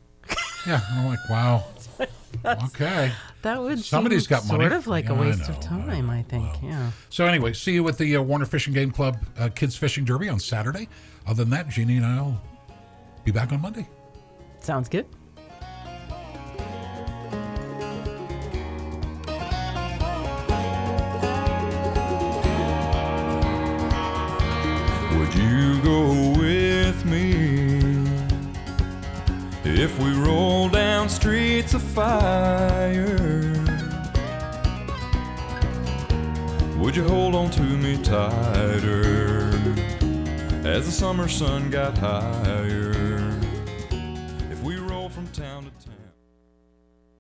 yeah. I'm like, wow, (laughs) okay. That would Somebody's got sort money. of like Yeah, a I waste know, of I time, I, think. Yeah. So anyway, see you at the uh, Warner Fishing Game Club uh, Kids Fishing Derby on Saturday. Other than that, Jeannie and I'll be back on Monday. Sounds good. With me if we roll down streets of fire? Would you hold on to me tighter as the summer sun got higher?